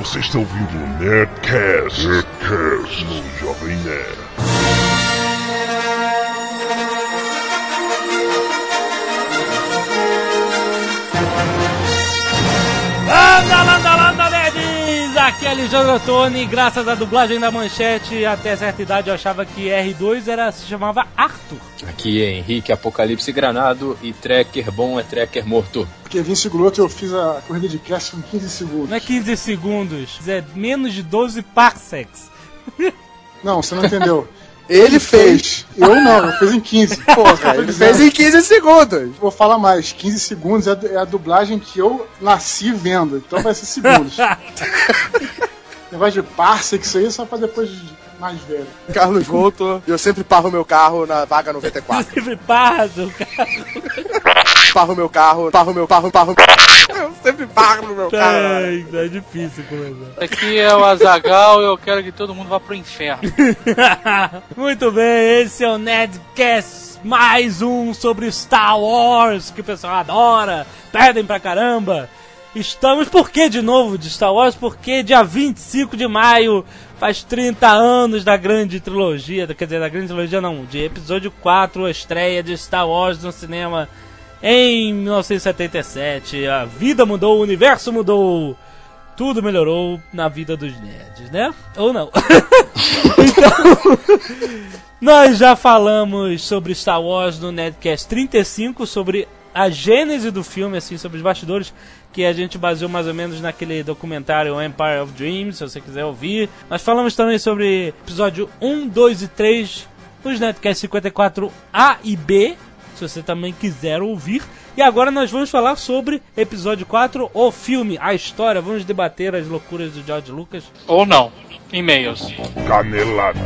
Você está ouvindo o Nerdcast, Nerdcast no Jovem Nerd. Alexandre Ottoni, graças à dublagem da manchete, até certa idade eu achava que R2 era, se chamava Arthur. Aqui é Henrique Apocalipse Granado e tracker bom é tracker morto. Porque Vince Glotto eu fiz a corrida de cast em 15 segundos. Não é 15 segundos, é menos de 12 parsecs. Não, você não entendeu. Ele fez. Eu não, eu fiz em 15. Porra, ele fez em 15 segundos. Vou falar mais, 15 segundos é a, é a dublagem que eu nasci vendo, então vai ser segundos. Negócio de parsec, isso aí é só pra depois de mais velho. Carlos Volto, eu sempre parro meu carro na vaga 94. Sempre pardo, cara. Parro meu carro, parro meu parro, parro. Eu sempre parro no meu carro. Ai, é difícil começar. Aqui é o Azagal eu quero que todo mundo vá pro inferno. Muito bem, esse é o Nerdcast, mais um sobre Star Wars, que o pessoal adora, pedem pra caramba. Estamos, por que de novo de Star Wars? Porque dia 25 de maio faz 30 anos da grande trilogia, quer dizer, da grande trilogia não, de episódio 4, a estreia de Star Wars no cinema em 1977. A vida mudou, o universo mudou, tudo melhorou na vida dos nerds, né? Ou não? então, nós já falamos sobre Star Wars no Nerdcast 35, sobre a gênese do filme, assim, sobre os bastidores, que a gente baseou mais ou menos naquele documentário Empire of Dreams, se você quiser ouvir. Nós falamos também sobre episódio 1, 2 e 3, os Nerdcast 54A e B, se você também quiser ouvir. E agora nós vamos falar sobre episódio 4, o filme, a história. Vamos debater as loucuras do George Lucas. Ou não. E-mails. Canelada.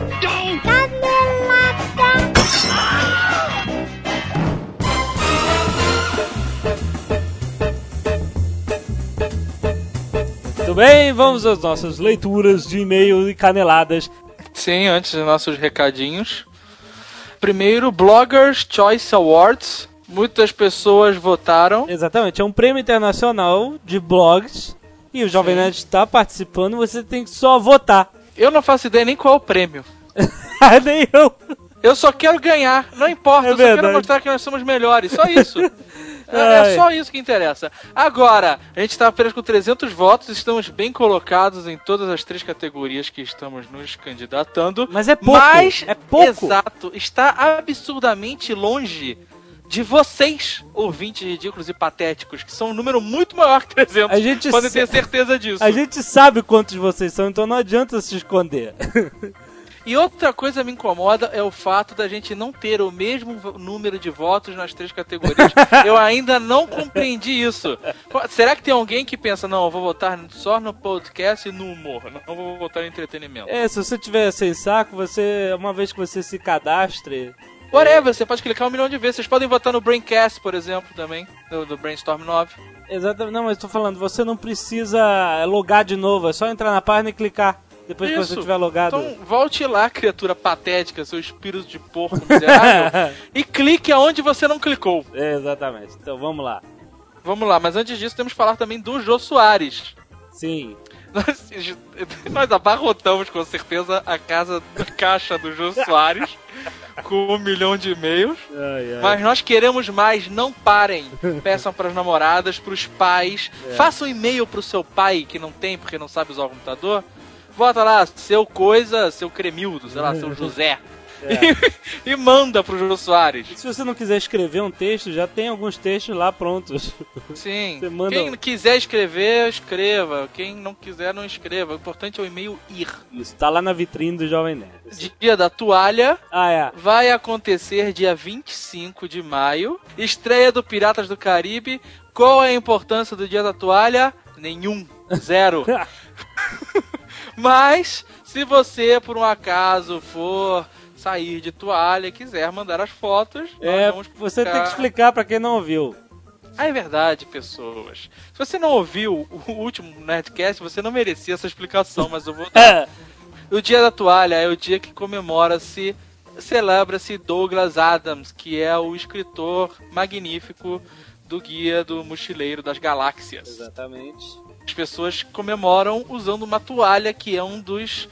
Muito bem, vamos às nossas leituras de e-mail e caneladas. Sim, antes dos nossos recadinhos. Primeiro, Bloggers Choice Awards. Muitas pessoas votaram. Exatamente, é um prêmio internacional de blogs. E o Jovem Nerd está participando, você tem que só votar. Eu não faço ideia nem qual é o prêmio. Nem eu. Eu só quero ganhar, não importa, É eu só quero mostrar que nós somos melhores, só isso. É, é só isso que interessa. Agora, a gente está apenas com 300 votos, estamos bem colocados em todas as três categorias que estamos nos candidatando. Mas é pouco, Mas, é pouco. exato, está absurdamente longe de vocês, ouvintes ridículos e patéticos, que são um número muito maior que 300. A gente Podem ter certeza disso. A gente sabe quantos vocês são, então não adianta se esconder. E outra coisa que me incomoda é o fato da gente não ter o mesmo número de votos nas três categorias. eu ainda não compreendi isso. Será que tem alguém que pensa, não, eu vou votar só no podcast e no humor, não vou votar no entretenimento? É, se você tiver sem saco, você, uma vez que você se cadastre, Whatever, você pode clicar um milhão de vezes. Vocês podem votar no Braincast, por exemplo, também, do, do Brainstorm 9. Exatamente, não, mas tô falando, você não precisa logar de novo, é só entrar na página e clicar depois que você Isso. tiver logado. Então volte lá, criatura patética, seu espírito de porco miserável, e clique aonde você não clicou. É, exatamente. Então vamos lá. Vamos lá, mas antes disso temos que falar também do Jô Soares. Sim. Nós, nós abarrotamos com certeza a casa da caixa do Jô Soares com um milhão de e-mails. Ai, ai. Mas nós queremos mais, não parem. Peçam para as namoradas, para os pais. Faça um e-mail pro seu pai que não tem porque não sabe usar o computador. Bota lá, seu coisa, seu Cremildo, sei lá, seu José. E, e manda pro Jô Soares. Se você não quiser escrever um texto, já tem alguns textos lá prontos. Sim. Quem quiser escrever, escreva. Quem não quiser, não escreva. O importante é o e-mail ir. Isso, tá lá na vitrine do Jovem Nerd. Dia da toalha. Ah, é. vai acontecer dia 25 de maio. Estreia do Piratas do Caribe. Qual é a importância do Dia da Toalha? Nenhum. Zero. Mas, se você, por um acaso, for sair de toalha e quiser mandar as fotos, nós É, vamos você tem que explicar pra quem não ouviu. Ah, é verdade, pessoas. Se você não ouviu o último Nerdcast, você não merecia essa explicação, mas eu vou dar. O Dia da Toalha é o dia que comemora-se, celebra-se Douglas Adams, que é o escritor magnífico do Guia do Mochileiro das Galáxias. exatamente. As pessoas comemoram usando uma toalha que é um dos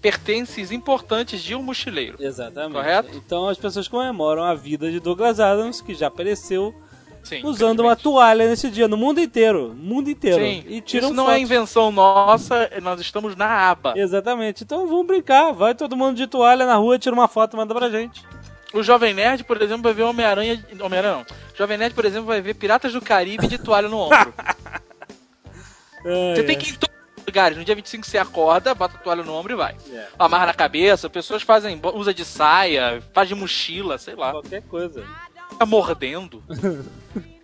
pertences importantes de um mochileiro. Exatamente. Correto? Então as pessoas comemoram a vida de Douglas Adams, que já apareceu, Sim, usando uma toalha nesse dia, no mundo inteiro. Mundo inteiro. Sim, E tiram isso não é invenção nossa, nós estamos na aba. Exatamente. Então vamos brincar. Vai todo mundo de toalha na rua, tira uma foto e manda pra gente. O Jovem Nerd, por exemplo, vai ver Homem-Aranha. Homem-Aranha não. O Jovem Nerd, por exemplo, vai ver Piratas do Caribe de toalha no ombro. Você tem que ir em todos os lugares. No dia 25 você acorda, bota a toalha no ombro e vai. É. Amarra na cabeça, pessoas fazem. usa de saia, faz de mochila, sei lá. Qualquer coisa. Fica mordendo.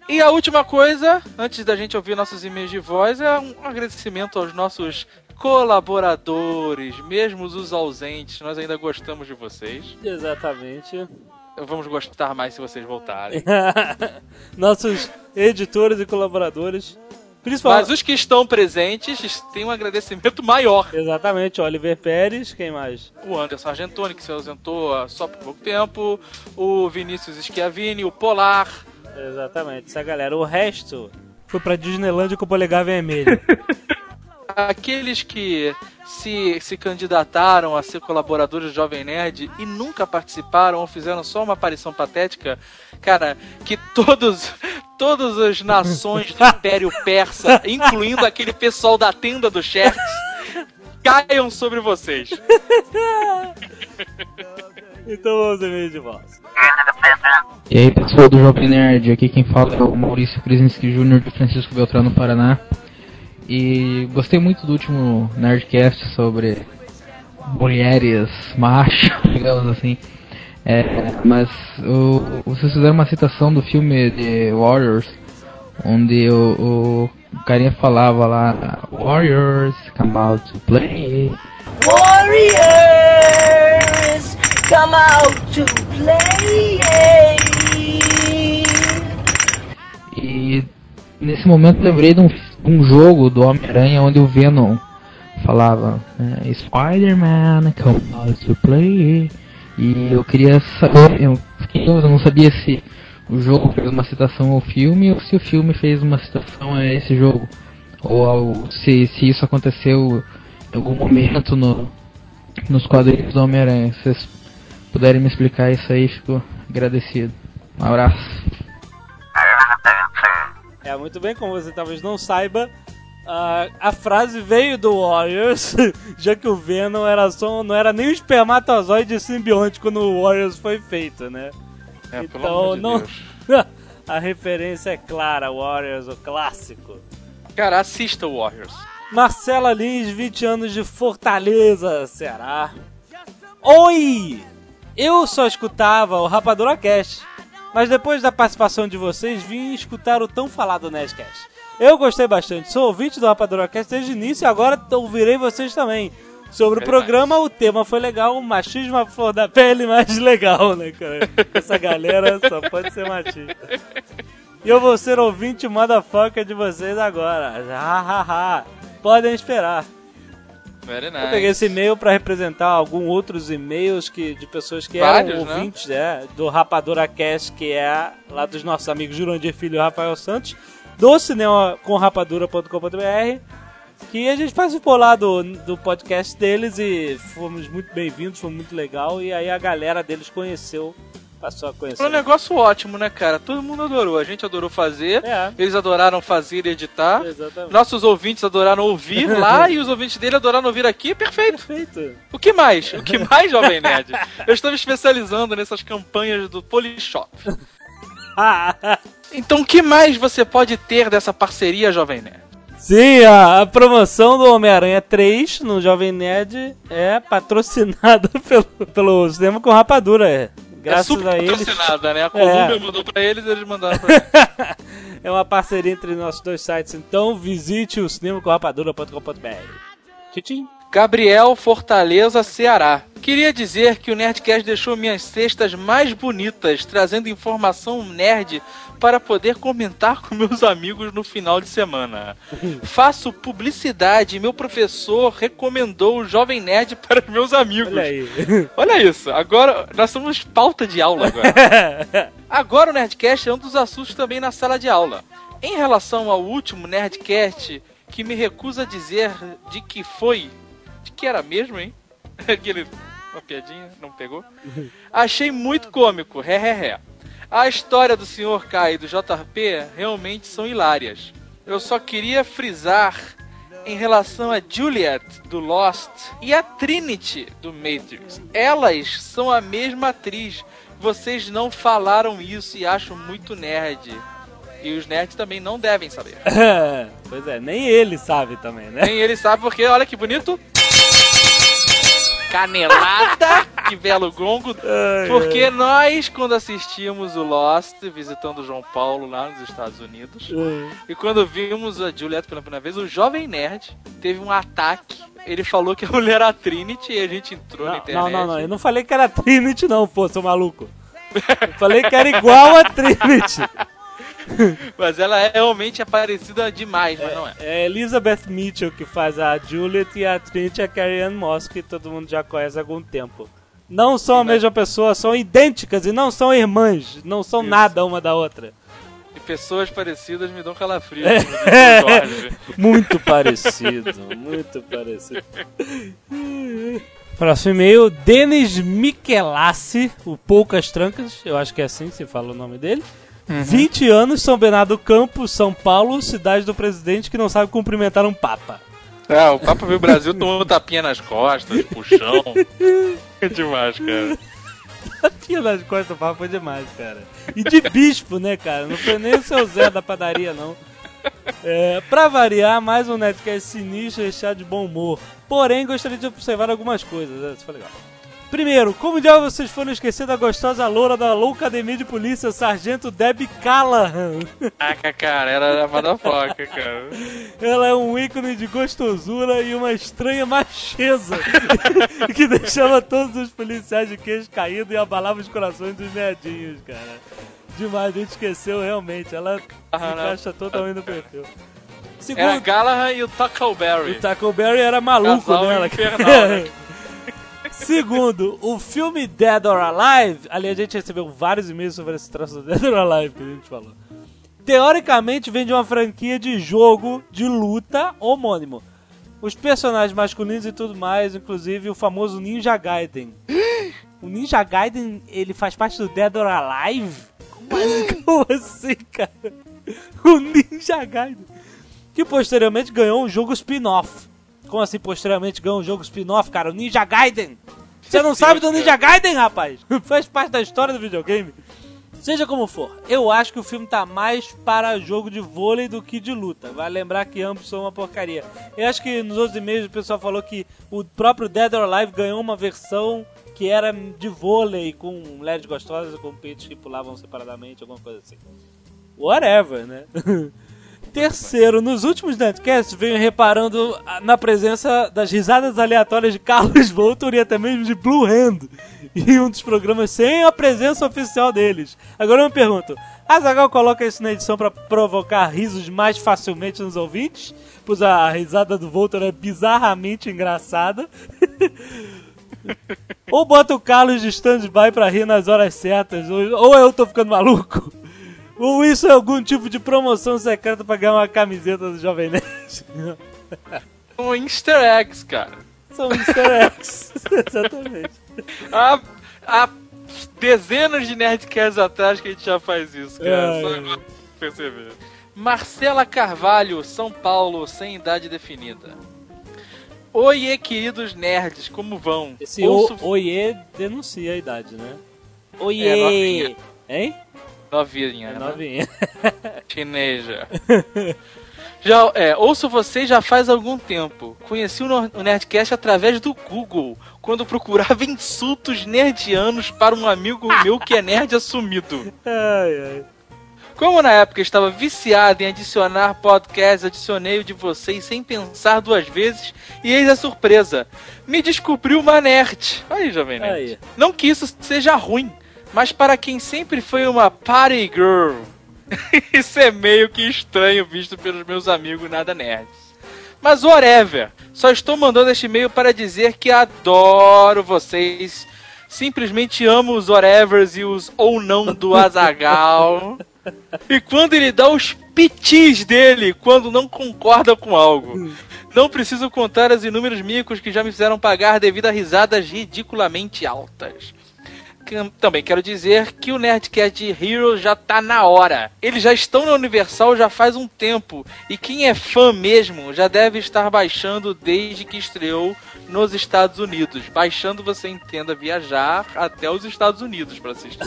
E a última coisa, antes da gente ouvir nossos e-mails de voz, é um agradecimento aos nossos colaboradores, mesmo os ausentes, nós ainda gostamos de vocês. Exatamente. Vamos gostar mais se vocês voltarem. Nossos editores e colaboradores. Principalmente. Mas os que estão presentes têm um agradecimento maior. Exatamente, Oliver Pérez, quem mais? O Anderson Argentoni, que se ausentou há só por pouco tempo, o Vinícius Schiavini, o Polar, Exatamente, essa galera. O resto foi pra Disneylandia com o polegar vermelho. aqueles que se, se candidataram a ser colaboradores do Jovem Nerd e nunca participaram ou fizeram só uma aparição patética, cara, que todos todas as nações do Império Persa, incluindo aquele pessoal da tenda do Xerxes, caiam sobre vocês. então vamos e-mail de voz. E aí pessoal do Jovem Nerd, aqui quem fala é o Maurício Krisinski Jr. de Francisco Beltrano, Paraná. E gostei muito do último Nerdcast sobre mulheres machos, digamos assim. É, mas o, vocês fizeram uma citação do filme de Warriors, onde o, o carinha falava lá, Warriors come out to play. Warriors, come out to play. E nesse momento lembrei de um, um jogo do Homem-Aranha onde o Venom falava né, Spider-Man, come out to play. E eu queria saber, eu fiquei eu não sabia se o jogo fez uma citação ao filme ou se o filme fez uma citação a esse jogo. Ou ao- se, se isso aconteceu em algum momento no, nos quadrinhos do Homem-Aranha. Se vocês puderem me explicar isso aí, fico agradecido. Um abraço. É, muito bem, como você talvez não saiba, a, a frase veio do Warriors, já que o Venom era só, não era nem o espermatozoide simbionte quando o Warriors foi feito, né? É, pelo Então, amor de não- a referência é clara, Warriors, o clássico. Cara, assista o Warriors. Marcela Lins, 20 anos de Fortaleza, Ceará. Oi! Eu só escutava o Rapadura Cast, mas depois da participação de vocês vim escutar o tão falado Nerdcast. Eu gostei bastante, sou ouvinte do Rapadura Cast desde o início e agora ouvirei vocês também. Sobre o programa, o tema foi legal, o machismo à flor da pele, mais legal, né, cara? Essa galera só pode ser machista. E eu vou ser ouvinte motherfucker de vocês agora. Ha, ha, ha. Podem esperar. Very nice. Eu peguei esse e-mail pra representar alguns outros e-mails que, de pessoas que Vários, eram né? ouvintes é, do Rapadura Cast, que é lá dos nossos amigos Jurandir Filho e Rafael Santos, do cinema com rapadura.com.br, que a gente participou lá do, do podcast deles e fomos muito bem-vindos, foi muito legal, e aí a galera deles conheceu, passou a conhecer. Foi um negócio ótimo, né, cara? Todo mundo adorou. A gente adorou fazer. É, Eles adoraram fazer e editar. exatamente. Nossos ouvintes adoraram ouvir lá e os ouvintes dele adoraram ouvir aqui. Perfeito. Perfeito. O que mais? O que mais, Jovem Nerd? Eu estou me especializando nessas campanhas do Polishop. Então, o que mais você pode ter dessa parceria, Jovem Nerd? Sim, a, a promoção do Homem-Aranha 3 no Jovem Nerd é patrocinada pelo, pelo Cinema com Rapadura. É. Graças é a eles. né? A Columbia É. mandou pra eles eles mandaram pra mim. é uma parceria entre nossos dois sites. Então visite o cinemacomrapadura.com.br. Tchim. Gabriel Fortaleza, Ceará. Queria dizer que o Nerdcast deixou minhas cestas mais bonitas, trazendo informação nerd para poder comentar com meus amigos no final de semana. Faço publicidade e meu professor recomendou o Jovem Nerd para meus amigos. Olha aí. Olha isso, agora nós somos pauta de aula agora. Agora o Nerdcast é um dos assuntos também na sala de aula. Em relação ao último Nerdcast, que me recuso a dizer de que foi. De que era mesmo, hein? Aquele. Uma piadinha, não pegou? Achei muito cômico, ré, ré, ré. A história do Sr. K e do JP realmente são hilárias. Eu só queria frisar em relação a Juliet do Lost e a Trinity do Matrix. Elas são a mesma atriz. Vocês não falaram isso e acho muito nerd. E os nerds também não devem saber. pois é, nem ele sabe também, né? Nem ele sabe porque, olha que bonito. Canelada e belo gongo. Porque nós, quando assistimos o Lost, visitando o João Paulo lá nos Estados Unidos, e quando vimos a Juliette pela primeira vez, o jovem nerd teve um ataque. Ele falou que a mulher era a Trinity e a gente entrou na Não, internet. não, não, não, eu não falei que era Trinity, não, pô, seu maluco. Eu falei que era igual a Trinity. Mas ela é realmente é parecida demais, mas não é. É Elizabeth Mitchell que faz a Juliet e a Trinity é Carrie Ann Moss, que todo mundo já conhece há algum tempo. Não são a mesma pessoa, são idênticas e não são irmãs, não são nada uma da outra. E pessoas parecidas me dão calafrio. É. Muito parecido, muito parecido. Próximo e-mail, Denis Michelassi, o Poucas Trancas, eu acho que é assim que se fala o nome dele. 20 anos, São Bernardo do Campo, São Paulo, cidade do presidente que não sabe cumprimentar um papa. Ah, o Papa veio o Brasil tomando tapinha nas costas, puxão. É demais, cara. Tapinha nas costas do papa foi demais, cara. E de bispo, né, cara? Não foi nem o seu Zé da padaria, não. É, pra variar, mais um Netcast sinistro recheado de bom humor. Porém, gostaria de observar algumas coisas. né? Isso foi legal. Primeiro, como diabo vocês foram esquecer da gostosa loura da Loucademia de Polícia, Sargento Debbie Callahan? Caraca, cara, era a motherfucker, cara. Ela é um ícone de gostosura e uma estranha macheza que deixava todos os policiais de queixo caído e abalava os corações dos nerdinhos, cara. Demais, a gente esqueceu realmente. Ela se Ah, não. encaixa totalmente no perfil. Era Segundo, Gallagher e o Tackleberry. o Taco Berry era maluco Casal nela. infernal, né? Segundo, o filme Dead or Alive, ali a gente recebeu vários e-mails sobre esse troço do Dead or Alive que a gente falou. Teoricamente vem de uma franquia de jogo de luta homônimo. Os personagens masculinos e tudo mais, inclusive o famoso Ninja Gaiden. O Ninja Gaiden, ele faz parte do Dead or Alive? Como, como assim, cara? O Ninja Gaiden. Que posteriormente ganhou um jogo spin-off. Como assim posteriormente ganhou um jogo spin-off, cara? O Ninja Gaiden. Você não sabe do Ninja Gaiden, rapaz? Faz parte da história do videogame. Seja como for, eu acho que o filme tá mais para jogo de vôlei do que de luta. Vai lembrar que ambos são uma porcaria. Eu acho que nos outros e-mails o pessoal falou que o próprio Dead or Alive ganhou uma versão que era de vôlei, com mulheres gostosas, com peitos que pulavam separadamente, alguma coisa assim. Whatever, né? Terceiro, nos últimos Netcasts venho reparando na presença das risadas aleatórias de Carlos Voltor e até mesmo de Blue Hand em um dos programas sem a presença oficial deles. Agora eu me pergunto, a Zagal coloca isso na edição pra provocar risos mais facilmente nos ouvintes? Pois a risada do Voltor é bizarramente engraçada. ou bota o Carlos de stand-by pra rir nas horas certas, ou, ou eu tô ficando maluco. Ou isso é algum tipo de promoção secreta pra ganhar uma camiseta do Jovem Nerd? São easter eggs, cara. São easter eggs. Exatamente. Há, há dezenas de nerdcasts atrás que a gente já faz isso, cara. Ai, Só agora perceber. Marcela Carvalho, São Paulo, sem idade definida. Oiê, queridos nerds, como vão? Esse Ouço- o, oiê denuncia a idade, né? É, Oiê! novinha. hein? Novinha, É né? novinha. Teenager. Já, é, ouço vocês já faz algum tempo. Conheci o Nerdcast através do Google, quando procurava insultos nerdianos para um amigo meu que é nerd assumido. Ai, ai. Como na época estava viciado em adicionar podcasts, adicionei o de vocês sem pensar duas vezes e eis a surpresa. Me descobriu uma nerd. Aí, jovem nerd. Aí. Não que isso seja ruim, mas para quem sempre foi uma party girl, isso é meio que estranho visto pelos meus amigos nada nerds. Mas whatever, só estou mandando este e-mail para dizer que adoro vocês. Simplesmente amo os whatevers e os ou não do Azagal. E quando ele dá os pitis dele quando não concorda com algo. Não preciso contar os inúmeros micos que já me fizeram pagar devido a risadas ridiculamente altas. Também quero dizer que o Nerdcast de Heroes já tá na hora. Eles já estão na Universal já faz um tempo. E quem é fã mesmo já deve estar baixando desde que estreou nos Estados Unidos. Baixando você entenda viajar até os Estados Unidos para assistir.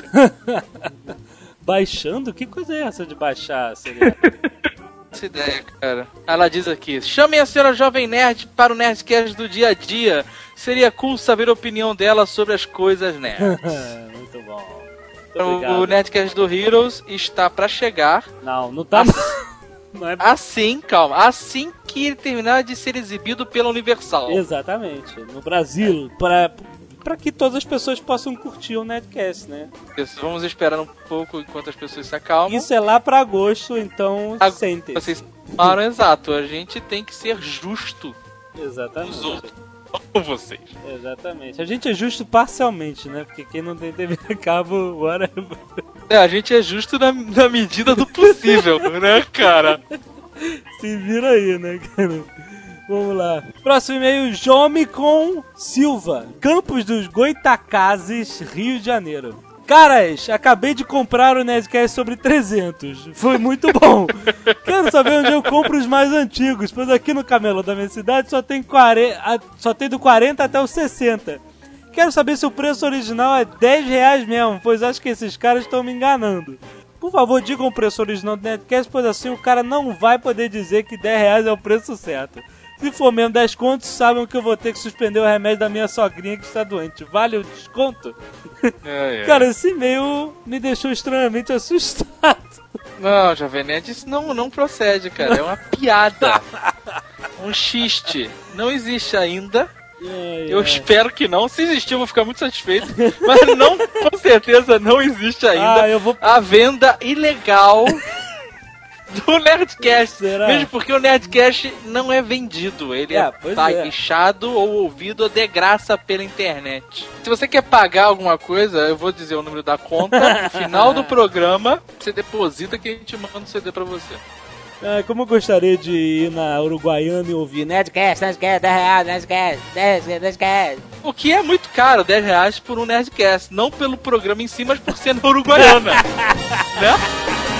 Baixando? Que coisa é essa de baixar seriado? Essa ideia, cara. Ela diz aqui: chamem a senhora Jovem Nerd para o Nerdcast do dia a dia. Seria cool saber a opinião dela sobre as coisas nerds. Muito bom. Muito o, obrigado. o Nerdcast do Heroes está para chegar. Não, não tá. Não é... Assim, calma, assim que ele terminar de ser exibido pela Universal. Exatamente. No Brasil, para para que todas as pessoas possam curtir o Nerdcast, né? Isso, Vamos esperar um pouco enquanto as pessoas se acalmam. Isso é lá pra agosto, então Ag- sentem. Vocês falaram exato, a gente tem que ser justo Exatamente. os outros, com vocês. Exatamente. A gente é justo parcialmente, né? Porque quem não tem TV a cabo, whatever. É, a gente é justo na, na medida do possível, né, cara? Se vira aí, né, cara? Vamos lá. Próximo e-mail, Jomicon Silva, Campos dos Goitacazes, Rio de Janeiro. Caras, acabei de comprar o Nerdcast sobre 300. Foi muito bom. Quero saber onde eu compro os mais antigos, pois aqui no Camelo da minha cidade só tem, 40, a- só tem do 40 até o 60. Quero saber se o preço original é 10 reais mesmo, pois acho que esses caras estão me enganando. Por favor, digam o preço original do Netcast, pois assim o cara não vai poder dizer que 10 reais é o preço certo. Se for menos 10 contos, sabem que eu vou ter que suspender o remédio da minha sogrinha que está doente. Vale o desconto? É, é. Cara, esse e-mail me deixou estranhamente assustado. Não, Jovem Nerd, isso não, não procede, cara. É uma piada. Um xiste. Não existe ainda. Ai, Eu espero que não. Se existir, eu vou ficar muito satisfeito. Mas não, com certeza, não existe ainda Ah, eu vou. a venda ilegal do Nerdcast. Será? Mesmo porque o Nerdcast não é vendido. Ele É, é, pois é. baixado ou ouvido de graça pela internet. Se você quer pagar alguma coisa, eu vou dizer o número da conta. No final do programa, você deposita que a gente manda o CD pra você. Ah, como eu gostaria de ir na Uruguaiana e ouvir Nerdcast, Nerdcast, 10 reais, Nerdcast, 10, Nerdcast. O que é muito caro, 10 reais por um Nerdcast. Não pelo programa em si, mas por ser na Uruguaiana. né?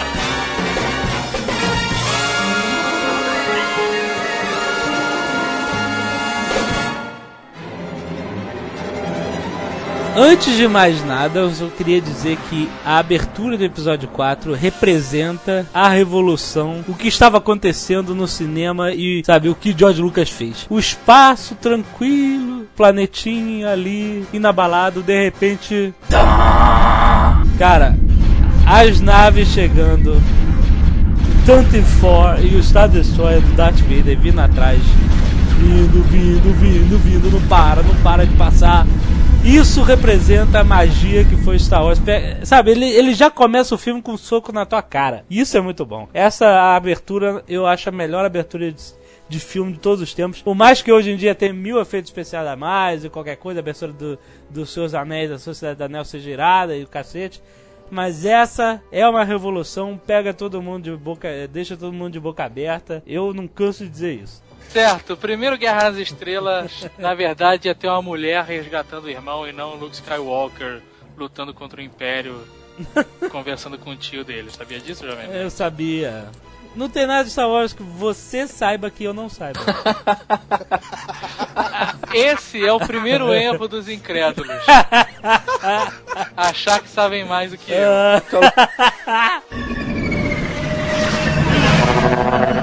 Antes de mais nada, eu só queria dizer que a abertura do episódio 4 representa a revolução, o que estava acontecendo no cinema e, sabe, o que George Lucas fez. O espaço tranquilo, planetinha ali, inabalado, de repente. Cara, as naves chegando, Tanto For e o Star Destroyer do Darth Vader vindo atrás. Vindo, vindo, vindo, vindo, não para, não para de passar. Isso representa a magia que foi Star Wars. Sabe, ele, ele já começa o filme com um soco na tua cara. Isso é muito bom. Essa abertura, eu acho a melhor abertura de, de filme de todos os tempos. Por mais que hoje em dia tenha mil efeitos especiais a mais e qualquer coisa, a abertura do, dos Seus Anéis, da Sociedade da Anel seja irada e o cacete. Mas essa é uma revolução, pega todo mundo de boca, deixa todo mundo de boca aberta. Eu não canso de dizer isso. Certo, o primeiro Guerra nas Estrelas, na verdade, ia ter uma mulher resgatando o irmão e não o Luke Skywalker lutando contra o Império, conversando com o tio dele. Sabia disso, Jovem? Eu sabia. Não tem nada de Star Wars que você saiba que eu não saiba. Esse é o primeiro erro dos incrédulos. Achar que sabem mais do que eu.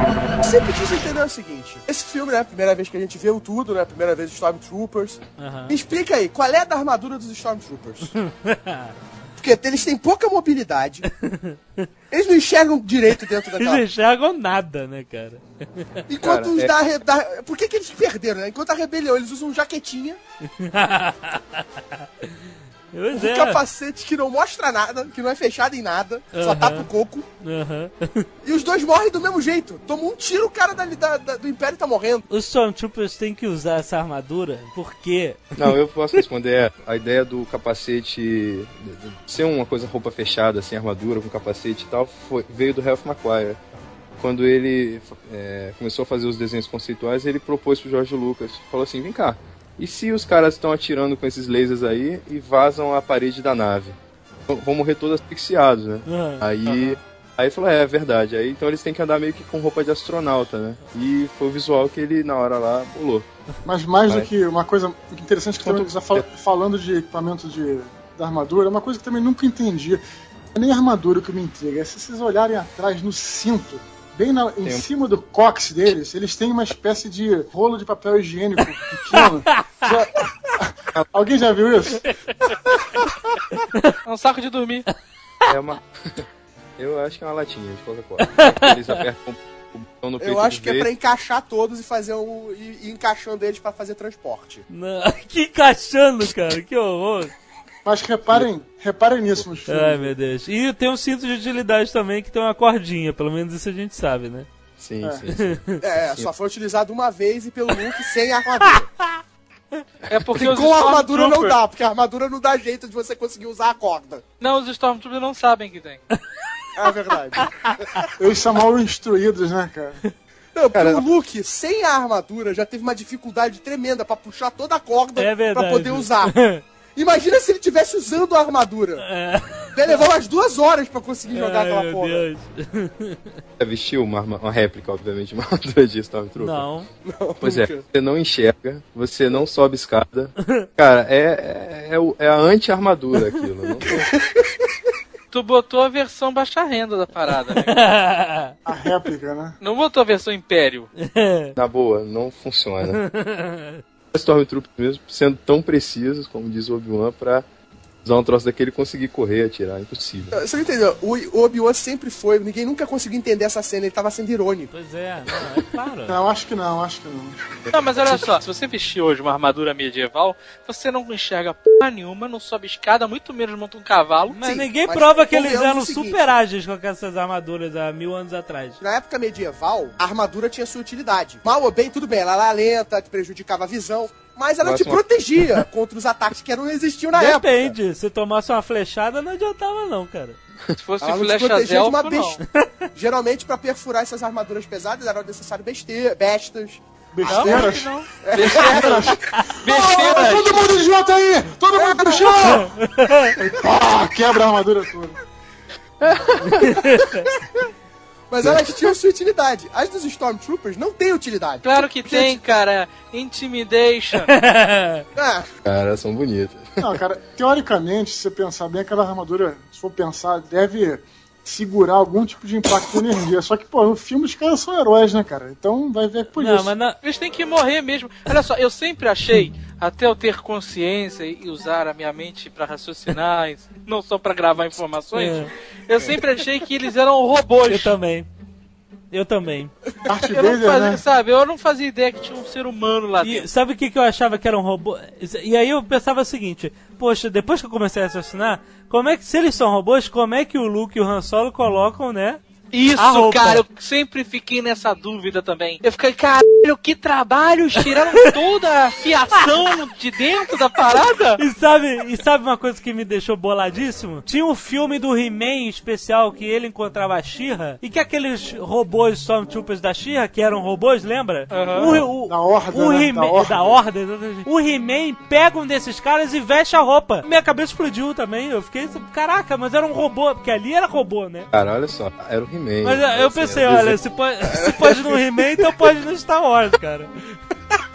Sempre quis entender o seguinte: esse filme, né? Primeira vez que a gente viu tudo, né? Primeira vez Stormtroopers. Aham. Me explica aí, qual é a da armadura dos Stormtroopers? Porque eles têm pouca mobilidade. Eles não enxergam direito dentro Eles daquela. não enxergam nada, né, cara? Enquanto Cara, os é- da, re- da. Por que, que eles perderam, né? Enquanto a rebelião eles usam jaquetinha, Pois um é. capacete que não mostra nada, que não é fechado em nada, só Aham. tapa o coco. Aham. E os dois morrem do mesmo jeito. Toma um tiro, o cara dali da- da- do Império tá morrendo. Os Stormtroopers têm que usar essa armadura porque Não, eu posso responder. É, a ideia do capacete ser uma coisa roupa fechada, assim, armadura com capacete e tal, foi, veio do Ralph McQuire. quando ele é, começou a fazer os desenhos conceituais, ele propôs pro Jorge Lucas, falou assim, vem cá, e se os caras estão atirando com esses lasers aí e vazam a parede da nave? Vão- morrer todos asfixiados, né? Ah, Aí, aí ele falou, é, é verdade. Aí então eles têm que andar meio que com roupa de astronauta, né? E foi o visual que ele na hora lá pulou. Mas mais do que uma coisa interessante que também está fal- falando de equipamento de, da armadura, uma coisa que também nunca entendi. Não é nem a armadura que me intriga, é se vocês olharem atrás no cinto, bem na- em Tem cima do cox deles, eles têm uma espécie de rolo de papel higiênico pequeno. Já- Alguém já viu isso? É um saco de dormir. É uma. Eu acho que é uma latinha de Coca-Cola. Eles apertam o botão no peito Eu acho que é pra encaixar todos e fazer um. e, e encaixando eles pra fazer transporte. não. que encaixando, cara, que horror. Mas reparem, reparem nisso nos filmes. Ai, meu Deus. E tem um cinto de utilidade também que tem uma cordinha, pelo menos isso a gente sabe, né? Sim, É. sim, sim. É, só foi utilizado uma vez e pelo Luke sem armadura. É porque E com a armadura não dá, porque a armadura não dá jeito de você conseguir usar a corda. Não, os Stormtroopers não sabem que tem. É verdade. Eles são mal instruídos, né, cara? Não, Cara, o Luke, sem a armadura, já teve uma dificuldade tremenda pra puxar toda a corda É verdade. pra poder usar. Imagina se ele tivesse usando a armadura. É. Vai levar umas duas horas pra conseguir jogar Ai, aquela meu porra. Deus. Você vestiu uma, arma- uma réplica, obviamente, de uma armadura de Stormtrooper? Não. Pois é, você não enxerga, você não sobe escada. Cara, é, é, é, é a anti-armadura aquilo. Não Tu botou a versão baixa renda da parada, né? A réplica, né? Não botou a versão Império. na boa, não funciona. Stormtroopers mesmo, sendo tão precisos, como diz o Obi-Wan, pra usar um troço daquele e conseguir correr, atirar, impossível. Você não entendeu? O Obi-Wan sempre foi, ninguém nunca conseguiu entender essa cena, ele tava sendo irônico. Pois é, não, é claro. Não, acho que não, acho que não. Não, mas olha só, se você vestir hoje uma armadura medieval, você não enxerga porra nenhuma, não sobe escada, muito menos monta um cavalo. Mas Sim, ninguém mas prova que eles eram seguinte. super ágeis com essas armaduras há mil anos atrás. Na época medieval, a armadura tinha sua utilidade. Mal ou bem, tudo bem, ela era lenta, te prejudicava a visão, mas ela te protegia contra os ataques que não existiam na época. Depende, se tomasse uma flechada não adiantava não, cara. Se fosse Ela não te flecha protegia de uma não. besta. Geralmente, pra perfurar essas armaduras pesadas, era necessário beste... bestas. Besteiras. Não, Besteiras. Besteiras. Ah, todo mundo junto aí! Todo mundo no chão! Pá, quebra a armadura toda. Mas elas tinham sua utilidade. As dos Stormtroopers não têm utilidade. Claro que tem, cara. Intimidation. Ah, Cara, são bonitas. Não, cara, teoricamente, se você pensar bem, aquela armadura, se for pensar, deve segurar algum tipo de impacto de energia. Só que, pô, no filme os caras são heróis, né, cara? Então vai ver por Não, isso. mas na... Eles têm que morrer mesmo. Olha só, eu sempre achei, até eu ter consciência e usar a minha mente pra raciocinar, não só pra gravar informações, É. eu sempre achei que eles eram robôs. eu também. Eu também. Darth Eu não fazia, né? sabe, eu não fazia ideia que tinha um ser humano lá E dentro. sabe o que, que eu achava que era um robô? E aí eu pensava o seguinte, poxa, depois que eu comecei a raciocinar, como é que, se eles são robôs, como é que o Luke e o Han Solo colocam, né? Isso, cara, eu sempre fiquei nessa dúvida também. Eu fiquei, caralho, que trabalho, tiraram toda a fiação de dentro da parada. E sabe, e sabe uma coisa que me deixou boladíssimo? Tinha um filme do He-Man especial que ele encontrava a She-Ra e que aqueles robôs Stormtroopers da She-Ra, que eram robôs, lembra? Aham. O, o, Da Horda, o né? He-Man, Da Horda. O He-Man pega um desses caras e veste a roupa. Minha cabeça explodiu também. Eu fiquei, caraca, mas era um robô, porque ali era robô, né? Cara, olha só, era o He-Man. Mas eu assim, pensei, era olha, se pode, se pode no He-Man, então pode no Star Wars, cara.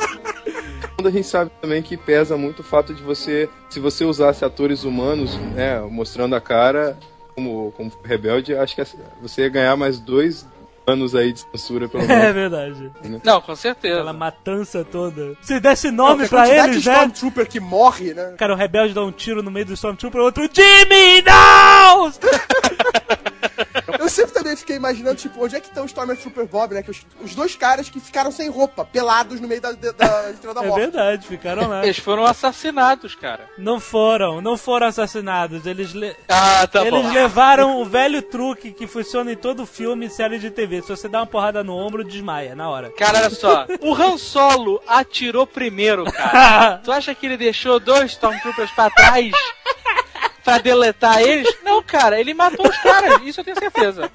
a gente sabe também que pesa muito o fato de você, se você usasse atores humanos, né, mostrando a cara, como, como rebelde, acho que você ia ganhar mais dois anos aí de censura, pelo É menos. verdade. Não, com certeza. Aquela matança toda. Se desse nome Não, pra eles, né? Stormtrooper que morre, né? Cara, o rebelde dá um tiro no meio do Stormtrooper, o outro, Jimmy, não! Eu sempre também fiquei imaginando, tipo, onde é que estão o Stormtrooper Bob, né? Que os, os dois caras que ficaram sem roupa, pelados no meio da, da, da Estrela da É Morte. verdade, ficaram lá. Eles foram assassinados, cara. Não foram, não foram assassinados. Eles, le- Ah, tá eles bom. levaram o velho truque que funciona em todo filme e série de TV. Se você dá uma porrada no ombro, desmaia na hora. Cara, olha só. O Han Solo atirou primeiro, cara. Tu acha que ele deixou dois Stormtroopers pra trás pra deletar eles? Não, cara, ele matou os caras. Isso eu tenho certeza.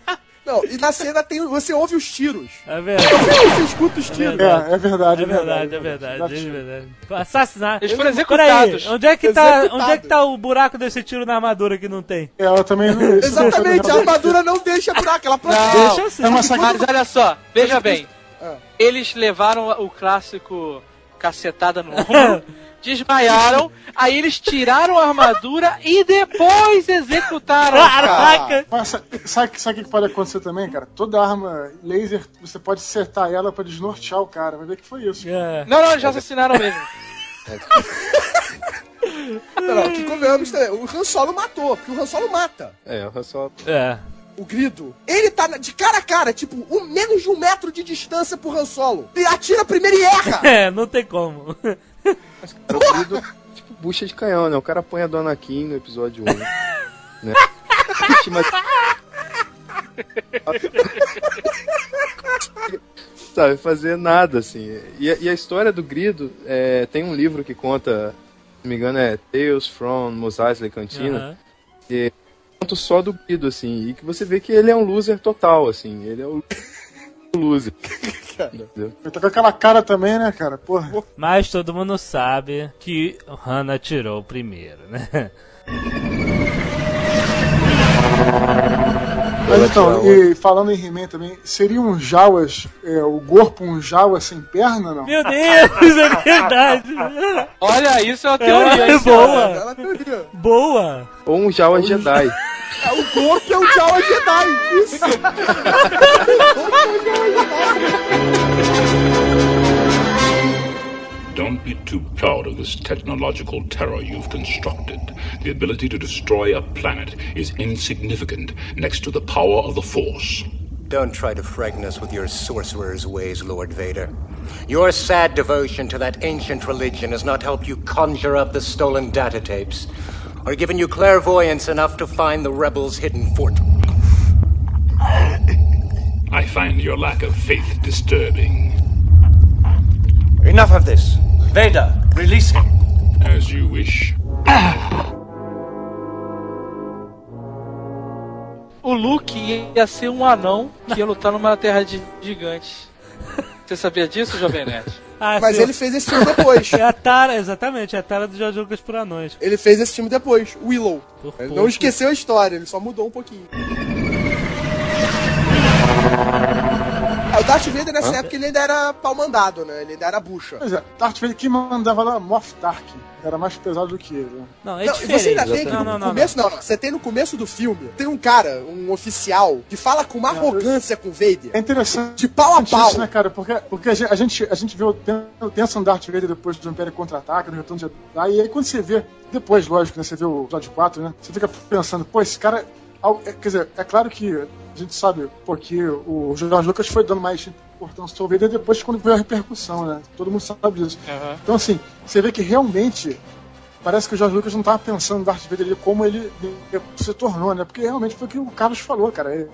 Não, e na cena tem, você ouve os tiros. É verdade. Você escuta os tiros. verdade. É, é verdade. É verdade, é verdade, é verdade. Assassinar. Eles foram executados. onde é que tá, Executado. onde é que tá o buraco desse tiro na armadura que não tem? É, eu também não. Exatamente, a armadura não deixa buraco, ela protege. Deixa assim. É uma Mas sacanagem. olha só, veja bem. Ah. Eles levaram o clássico cacetada no ombro, desmaiaram, aí eles tiraram a armadura e depois executaram. Caraca! Mas sa- sabe, o que pode acontecer também, cara? Toda arma laser, você pode acertar ela pra desnortear o cara. Vai ver que foi isso. É. Não, não, eles já assassinaram mesmo. Não, não, que convenhamos também. O Han Solo matou, porque o Han Solo mata. É, o Han Solo. É. O grido. Ele tá de cara a cara, tipo, um, menos de um metro de distância pro Han Solo. E atira primeiro e erra. É, não tem como. Cara, o tipo, bucha de canhão, né? O cara põe a do Anakin no episódio 1. né? Mas... Sabe, fazer nada, assim. E, a- e a história do Grido, é, tem um livro que conta, se não me engano, é Tales from Mos Eisley Cantina. Aham. Conto só do Grido, assim. E que você vê que ele é um loser total, assim. Ele é o loser. Entendeu? Ele tá com aquela cara também, né, cara? Porra. Mas todo mundo sabe que o Han atirou primeiro, né? Mas então, e falando em He-Man também, seria um Jawas, é, o corpo um Jawa sem perna, não? Meu Deus, é verdade! Olha, isso é uma teoria. É, boa. cara? Ela teoria. Boa! Ou um Jawa Jedi. É, o corpo é o Jawa Jedi. Isso. Don't be too proud of this technological terror you've constructed. The ability to destroy a planet is insignificant next to the power of the Force. Don't try to frighten us with your sorcerer's ways, Lord Vader. Your sad devotion to that ancient religion has not helped you conjure up the stolen data tapes, or given you clairvoyance enough to find the rebels' hidden fort. I find your lack of faith disturbing. Enough of this. Vader, release him. As you wish. O Luke ia ser um anão que ia lutar numa terra de gigantes. Você sabia disso, Jovem Nerd? Ah, Mas sim. ele fez esse filme depois. É a tara, exatamente, é a tara do George Lucas por anões. Ele fez esse filme depois, Willow. Por Ele pouco. não esqueceu a história, ele só mudou um pouquinho. O Darth Vader nessa época ele ainda era pau mandado, né? Ele ainda era bucha. Pois é, Darth Vader que mandava lá Moff Tark. Era mais pesado do que ele. né? Não, é Não, diferente. você ainda tem que não, no não, não, começo, não. não, Você tem no começo do filme, tem um cara, um oficial, que fala com uma arrogância com o Vader. É interessante. De pau a pau. Isso, né, cara? Porque, porque a gente, a gente, vê o ten- pensa no Darth Vader depois do Império Contra-Ataca, no Retorno de Jedi, e aí quando você vê, depois, lógico, né, você vê o episódio 4, né? Você fica pensando, pô, esse cara. É, Quer dizer, é claro que a gente sabe porque o George Lucas foi dando mais importância ao Vader depois quando veio a repercussão, né? Todo mundo sabe disso. Aham. Então, assim, você vê que realmente parece que o George Lucas não estava pensando no Darth Vader ali como ele se tornou, né? Porque realmente foi o que o Carlos falou, cara. É,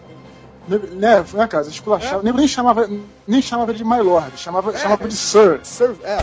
né, né, cara? Esculachava. Nem, nem, chamava, nem chamava ele de My Lord, chamava, chamava de Sir. Sir, é.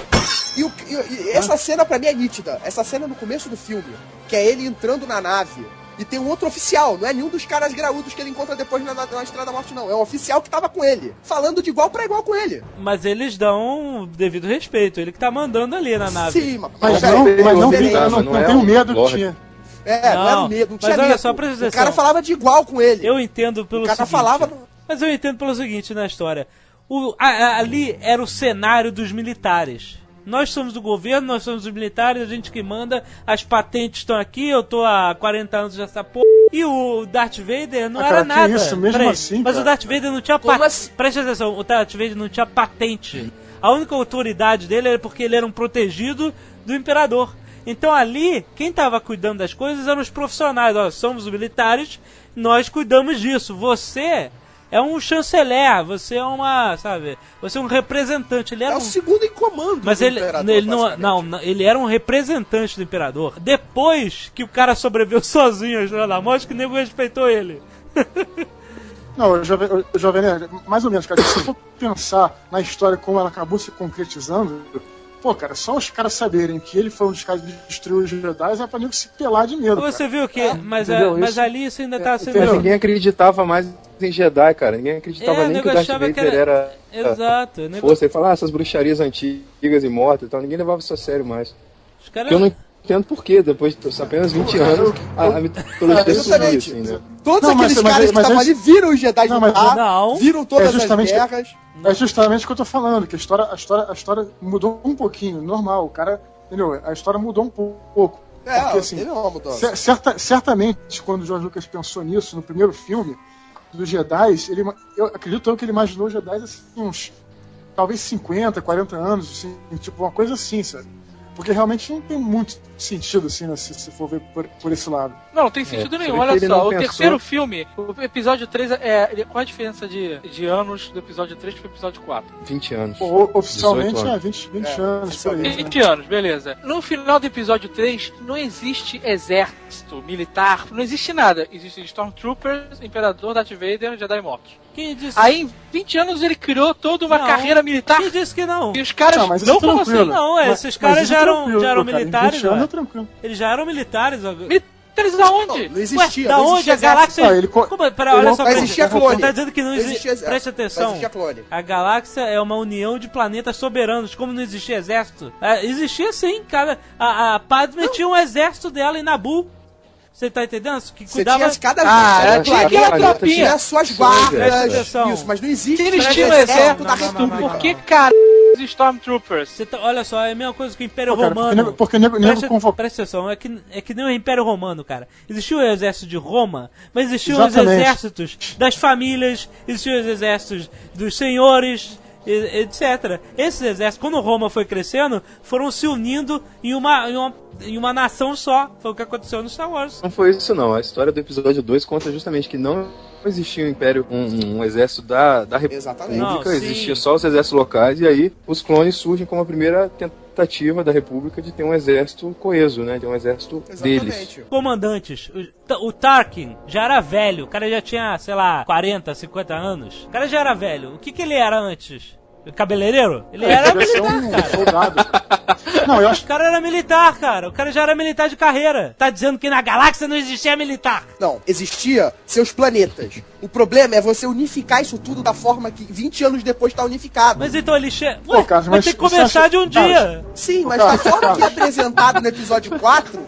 E, o- e- e essa cena pra mim é nítida. Essa cena no começo do filme, que é ele entrando na nave. E tem um outro oficial, não é nenhum dos caras graúdos que ele encontra depois na, na, na Estrada da Morte, não. É um oficial que tava com ele, falando de igual pra igual com ele. Mas eles dão devido respeito, ele que tá mandando ali na nave. Sim, mas, Mas, peraí, não, peraí, mas não, vi- eu não, não não é tenho um medo que tinha. É, não, Não, era um medo, não mas tinha olha medo. só, presta O atenção. cara falava de igual com ele. Eu entendo pelo o cara seguinte. falava... Mas eu entendo pelo seguinte na história. O, a- a- ali era o cenário dos militares. Nós somos do governo, nós somos os militares, a gente que manda, as patentes estão aqui, eu tô há 40 anos nessa porra. E o Darth Vader não Ah, era cara, que nada. isso, mesmo Peraí, assim, Mas cara. o Darth Vader não tinha patente. assim? Presta atenção, o Darth Vader não tinha patente. A única autoridade dele era porque ele era um protegido do imperador. Então ali, quem estava cuidando das coisas eram os profissionais. Ó, somos os militares, nós cuidamos disso. Você é um chanceler, você é uma, sabe, você é um representante. Ele era É o um... segundo em comando Mas do ele, imperador, ele não, não, ele era um representante do imperador. Depois que o cara sobreviveu sozinho à Estrela da Morte, que o nego respeitou ele. Não, o Jovem, o mais ou menos, cara. Se você for pensar na história como ela acabou se concretizando, pô, cara, só os caras saberem que ele foi um dos caras que destruiu os Jedi é pra nego se pelar de medo. Você cara. viu que. mas, é, mas Isso- ali isso ainda tá sendo. Mas ninguém acreditava mais em Jedi, cara. Ninguém acreditava É, nem que o Darth Vader era- era. Exato. o nego- Força, ele fala, ah, essas bruxarias antigas e mortas e tal. Ninguém levava isso a sério mais. Os caras. Porque eu não entendo por quê. Depois de apenas 20 anos, a, a mitologia sumiu, Justamente. assim, né? Todos Não, aqueles mas- caras que mas estavam é- ali viram os Jedi Não, mas- lutar, não. viram todas É as guerras. É justamente o que eu tô falando, que a história, a história, a história mudou um pouquinho, normal. O cara, entendeu? A história mudou um pouco. É, Porque, assim, cer- certa- certamente, quando o George Lucas pensou nisso, no primeiro filme dos Jedi, ele, eu acredito eu que ele imaginou os Jedi assim, uns talvez 50, 40 anos, assim, tipo uma coisa assim, sabe? Porque realmente não tem muito sentido, assim, né, se, se for ver por, por esse lado. Não, tem sentido É, nenhum. Olha só, não o pensou- terceiro filme, o episódio 3, é, ele- qual a diferença de, de anos do episódio 3 pro episódio 4? 20 anos. O- oficialmente 18 é anos. 20, 20 É, anos por aí. né? 20 anos, beleza. No final do episódio 3, não existe exército militar, não existe nada. Existem Stormtroopers, Imperador, Darth Vader, Jedi mortos. Quem disse? Aí, em 20 anos, ele criou toda uma Não. carreira militar. Quem disse que não? E os caras Não, mas não isso é como assim? Não, é, Mas- esses caras isso já é eram, já eram cara, em militares, 20 anos é tranquilo. Eles já eram militares. Militares aonde? Não, não existia. Ué, da não onde? existia A galáxia. Ah, ele co- Como, pera, ele olha não- só, presta- existia clone. Tá dizendo que não Não existia exército. Presta Mas atenção. existia clone. A galáxia é uma união de planetas soberanos. Como não existia exército? É, existia sim, cara. A, a Padme tinha um exército dela em Nabu. Você tá entendendo? Que Você cuidava. tinha cada Ah, cada ela tinha aquela tropinha. tinha as suas guardas, isso, mas não existe eles tinham exército da por que cara os Stormtroopers? Você tá- olha só, é a mesma coisa que o Império Pô, cara, porque Romano. porque nego presta, convo- presta atenção, é que, é que nem o Império Romano, cara. Existiu o exército de Roma, mas existiam os exércitos das famílias, existiam os exércitos dos senhores, etc. Esses exércitos, quando Roma foi crescendo, foram se unindo em uma, em uma, em uma nação só. Foi o que aconteceu no Star Wars. Não foi isso, não. A história do episódio 2 conta justamente que não existia um império, um, um exército da, da Exatamente. República, Não, existia só os exércitos locais, e aí os clones surgem como a primeira tentativa da República de ter um exército coeso, né? De um exército deles. Exatamente. Comandantes, o, o Tarkin já era velho, o cara já tinha, sei lá, 40, 50 anos. O cara já era velho. O que, que ele era antes? Cabeleireiro? Ele era Devia ser militar, um cara. soldado. Não, eu acho O cara era militar, cara. O cara já era militar de carreira. Tá dizendo que na galáxia não existia militar. Não, existia seus planetas. O problema é você unificar isso tudo da forma que 20 anos depois tá unificado. Mas então ele che... Pô, Ué, Carlos, vai ter que começar acha- de um Carlos, dia. Sim, mas da forma que é apresentado no episódio 4,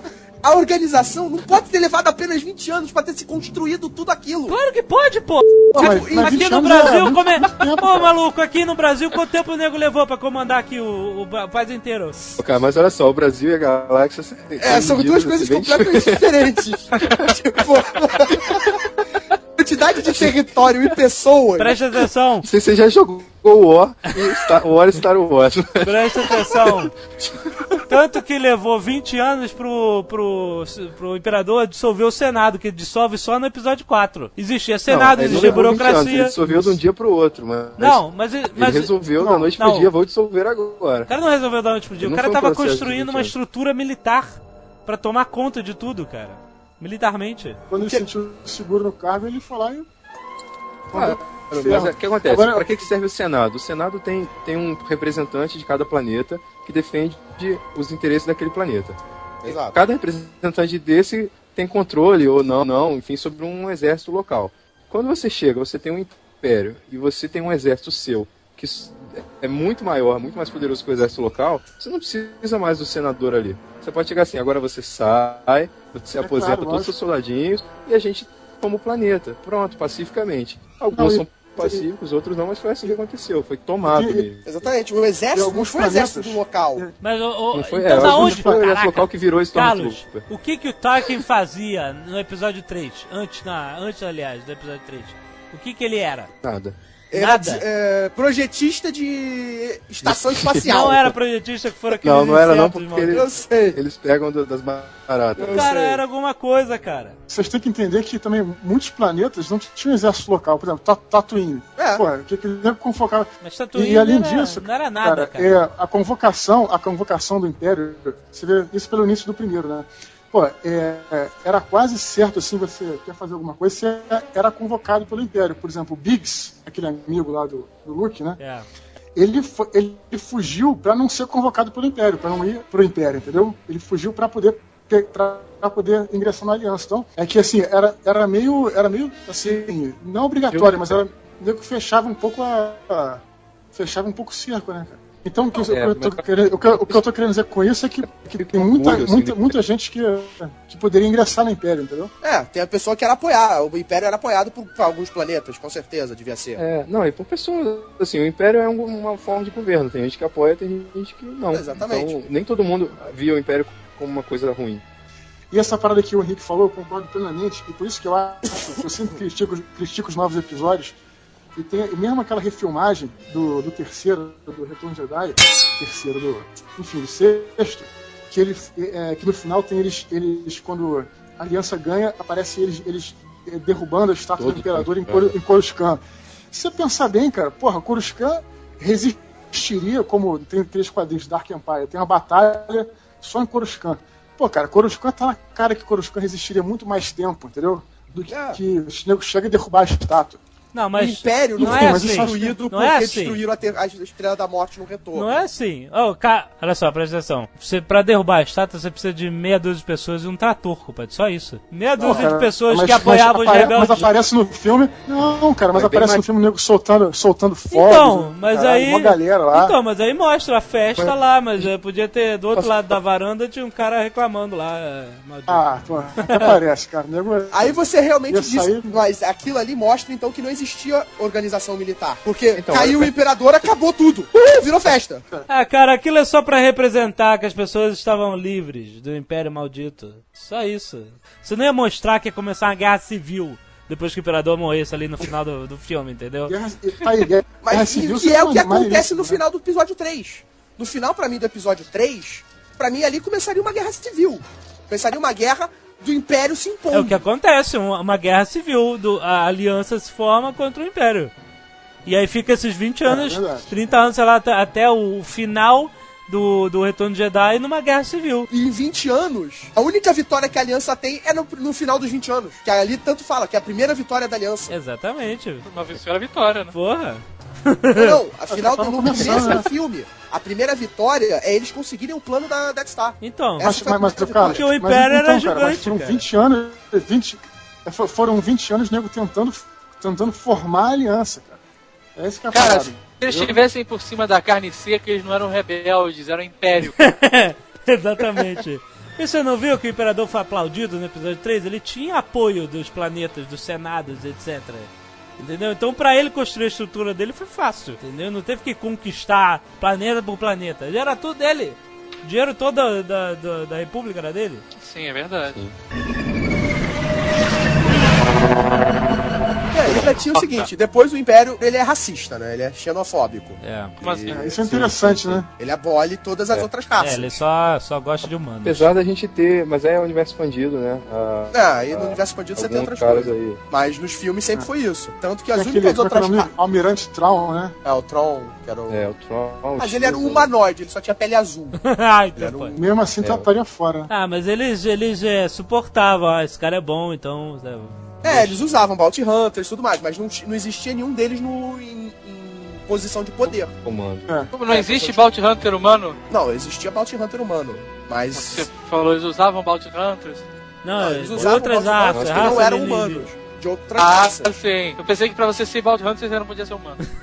a organização não pode ter levado apenas 20 anos pra ter se construído tudo aquilo. Claro que pode, pô. Pô, mas- Aqui mas 20 no Brasil, como é... Pô, maluco, aqui no Brasil, quanto tempo o nego levou pra comandar aqui o, o, pa- país inteiro? Cara, mas olha só, o Brasil e a galáxia É, são duas coisas completamente diferentes. tipo, quantidade de território e pessoas. Presta atenção. Se você já jogou o War e Star, War Star Wars. Presta atenção. Tanto que levou 20 anos pro, pro, pro imperador dissolver o Senado, que dissolve só no episódio 4. Existia Senado, Não, ele existia 20 anos, Ele burocracia. dissolveu de um dia pro outro, mas Não, mas, ele mas resolveu não, da noite não. pro dia, vou dissolver agora. o cara não resolveu da noite pro dia. O Não cara foi um tava construindo 20 uma estrutura militar pra tomar conta de tudo, cara. Militarmente. Quando ele sentiu seguro no cargo, ele foi lá e. Ah, Mas é, o que acontece? Agora- Para que, que serve o Senado? O Senado tem, tem um representante de cada planeta que defende os interesses daquele planeta. Exato. Cada representante desse tem controle ou não, não, enfim, sobre um exército local. Quando você chega, você tem um império e você tem um exército seu que é muito maior, muito mais poderoso que o exército local, você não precisa mais do senador ali. Você pode chegar assim, agora você sai, você É aposenta claro, todos os seus soldadinhos e a gente toma o planeta. Pronto, pacificamente. Alguns Não, e- são pacíficos, outros não, mas foi assim que aconteceu. Foi tomado E- mesmo. Exatamente, o exército não alguns foi o exército do local. Mas, o, o, Não foi, então é, da onde? foi o exército local que virou Carlos, o que que o Tarkin fazia no episódio 3? Antes, na, antes aliás, do episódio 3. O que que ele era? Nada. Era Nada. é, projetista de estação espacial. Não era projetista que foram aqueles Não, não era não, porque mano. Eu sei. Eles pegam do- das baratas. O Eu cara sei. era alguma coisa, cara. Vocês têm que entender que também muitos planetas não tinham exército local. Por exemplo, Ta- Tatooine. É. Pô, que que ele convocava. Mas Tatooine E além não era, disso, não era nada, cara. é, a convocação, a convocação do Império, você vê isso pelo início do primeiro, né? Pô, é, era quase certo, assim, você quer fazer alguma coisa, você era convocado pelo Império. Por exemplo, o Biggs, aquele amigo lá do, do Luke, né? É. ele, ele fugiu pra não ser convocado pelo Império, pra não ir pro Império, entendeu? Ele fugiu pra poder pra poder ingressar na aliança. Então, é que assim, era, era meio. Era meio assim, não obrigatório, mas era meio que fechava um pouco a. a- fechava um pouco o cerco, né, cara? Então, o que, eu- É, eu tô mas- querendo, o que o que eu tô querendo dizer com isso é que, que tem muita, orgulho, assim, muita, de- muita gente que, que poderia ingressar no Império, entendeu? É, tem a pessoa que era apoiar. O Império era apoiado por, por alguns planetas, com certeza, devia ser. É, não, e por pessoas, assim, o Império é um- uma forma de governo. Tem gente que apoia, tem gente que não. Exatamente. Então, nem todo mundo via o Império como uma coisa ruim. E essa parada que o Henrique falou, eu concordo plenamente, e por isso que eu acho que eu sempre critico, critico os novos episódios. E tem mesmo aquela refilmagem do, do terceiro, do Retorno de Jedi, terceiro do. Enfim, do sexto, que, ele, é, que no final tem eles, eles quando a aliança ganha, aparece eles, eles é, derrubando a estátua do Todo imperador em, mundo, Cor, em Coruscant. Se você pensar bem, cara, porra, Coruscant resistiria, como tem três quadrinhos de Dark Empire, tem uma batalha só em Coruscant. Pô, cara, Coruscant tá na cara que Coruscant resistiria muito mais tempo, entendeu? Do que, É. que os negros chegam a derrubar a estátua. Não, o mas. Império não, não foi é assim. destruído Não porque é assim. destruíram a, ter- a Estrela da Morte no retorno. Não é assim. Oh, ca... Olha só, presta atenção. Você, pra derrubar a estátua, você precisa de meia dúzia de pessoas e um trator, compadre. Só isso. Meia dúzia Não, cara, de pessoas mas- que apoiavam mas os rebeldes. Mas aparece no filme. Não, cara, mas É aparece no mais- filme o nego soltando, soltando fogos. Então, né, mas caralho, aí. Uma galera lá. Então, mas aí mostra a festa lá, mas eh, podia ter do outro lado da varanda tinha um cara reclamando lá. eh, maldito. Ah, pô, até parece, cara. O nego... Aí você realmente disse, sair- mas aquilo ali mostra então que não existia organização militar. Porque Então, caiu o olha- imperador, acabou tudo. Uh, virou festa. Ah, cara, aquilo é só pra representar que as pessoas estavam livres do Império Maldito. Só isso. Você não ia mostrar que ia começar uma guerra civil depois que o Imperador morresse ali no final do, do filme, entendeu? Guerra, tá aí, guerra, Mas civil, que é o que acontece no né? final do episódio 3. No final, pra mim, do episódio 3, pra mim ali começaria uma guerra civil. Começaria uma guerra do Império se impondo. É o que acontece, uma, uma guerra civil, do, a aliança se forma contra o Império. E aí fica esses 20 anos, É verdade. 30 anos, sei lá, até, o final do, do Retorno de Jedi numa guerra civil. E em 20 anos, a única vitória que a aliança tem é no, no final dos 20 anos. Que ali tanto fala, que é a primeira vitória da aliança. Exatamente. Uma vitória vitória, né? Porra. Não, afinal, Tava no começando, começo né? do filme, a primeira vitória é eles conseguirem o plano da Death Star. Então, Essa Mas, a mas, mas, cara, Porque o mas Império era então, cara, gigante, mas foram cara. 20 anos. 20, é, fo- foram 20 anos nego tentando, tentando formar a aliança, cara. É esse que é a Cara, se eles estivessem por cima da carne seca, eles não eram rebeldes, eram império. Exatamente. E você não viu que o Imperador foi aplaudido no episódio 3? Ele tinha apoio dos planetas, dos senados, etc. Entendeu? Então pra ele construir a estrutura dele foi fácil, entendeu? Não teve que conquistar planeta por planeta. Já era tudo dele. O dinheiro todo da, da, da, da República era dele. Sim, é verdade. É, ele já tinha o seguinte, depois o Império, ele é racista, né? Ele é xenofóbico. É. Como assim? É, isso é interessante, né? Ele abole todas as outras É, raças. ele só, só gosta de humanos. Apesar da gente ter, mas é um universo expandido, né? Ah, Ah, e no universo expandido você tem outras coisas. aí. Mas nos filmes sempre foi isso. Tanto que as aquele únicas é é o outras nome? raças... Almirante Traum, né? É, o Tron, que era o... É, o Tron. Mas ele era um humanoide, ele só tinha pele azul. ah, então um- foi. Mesmo assim, tá, estaria fora. né? Ah, mas eles, eles é, suportavam, ah, esse cara é bom, então. sabe? É, eles usavam Bounty Hunters e tudo mais, mas não, não existia nenhum deles no, em, em posição de poder. Comando. Como não existe Bounty Hunter humano? Não, existia Bounty Hunter humano, mas... Você falou, eles usavam Bounty Hunters? Não, Não, eles de usavam outras Bounty raças, Hunters que raça não eram humanos, de outras Ah, raças. sim. Eu pensei que pra você ser Bounty Hunter você não podia ser humano.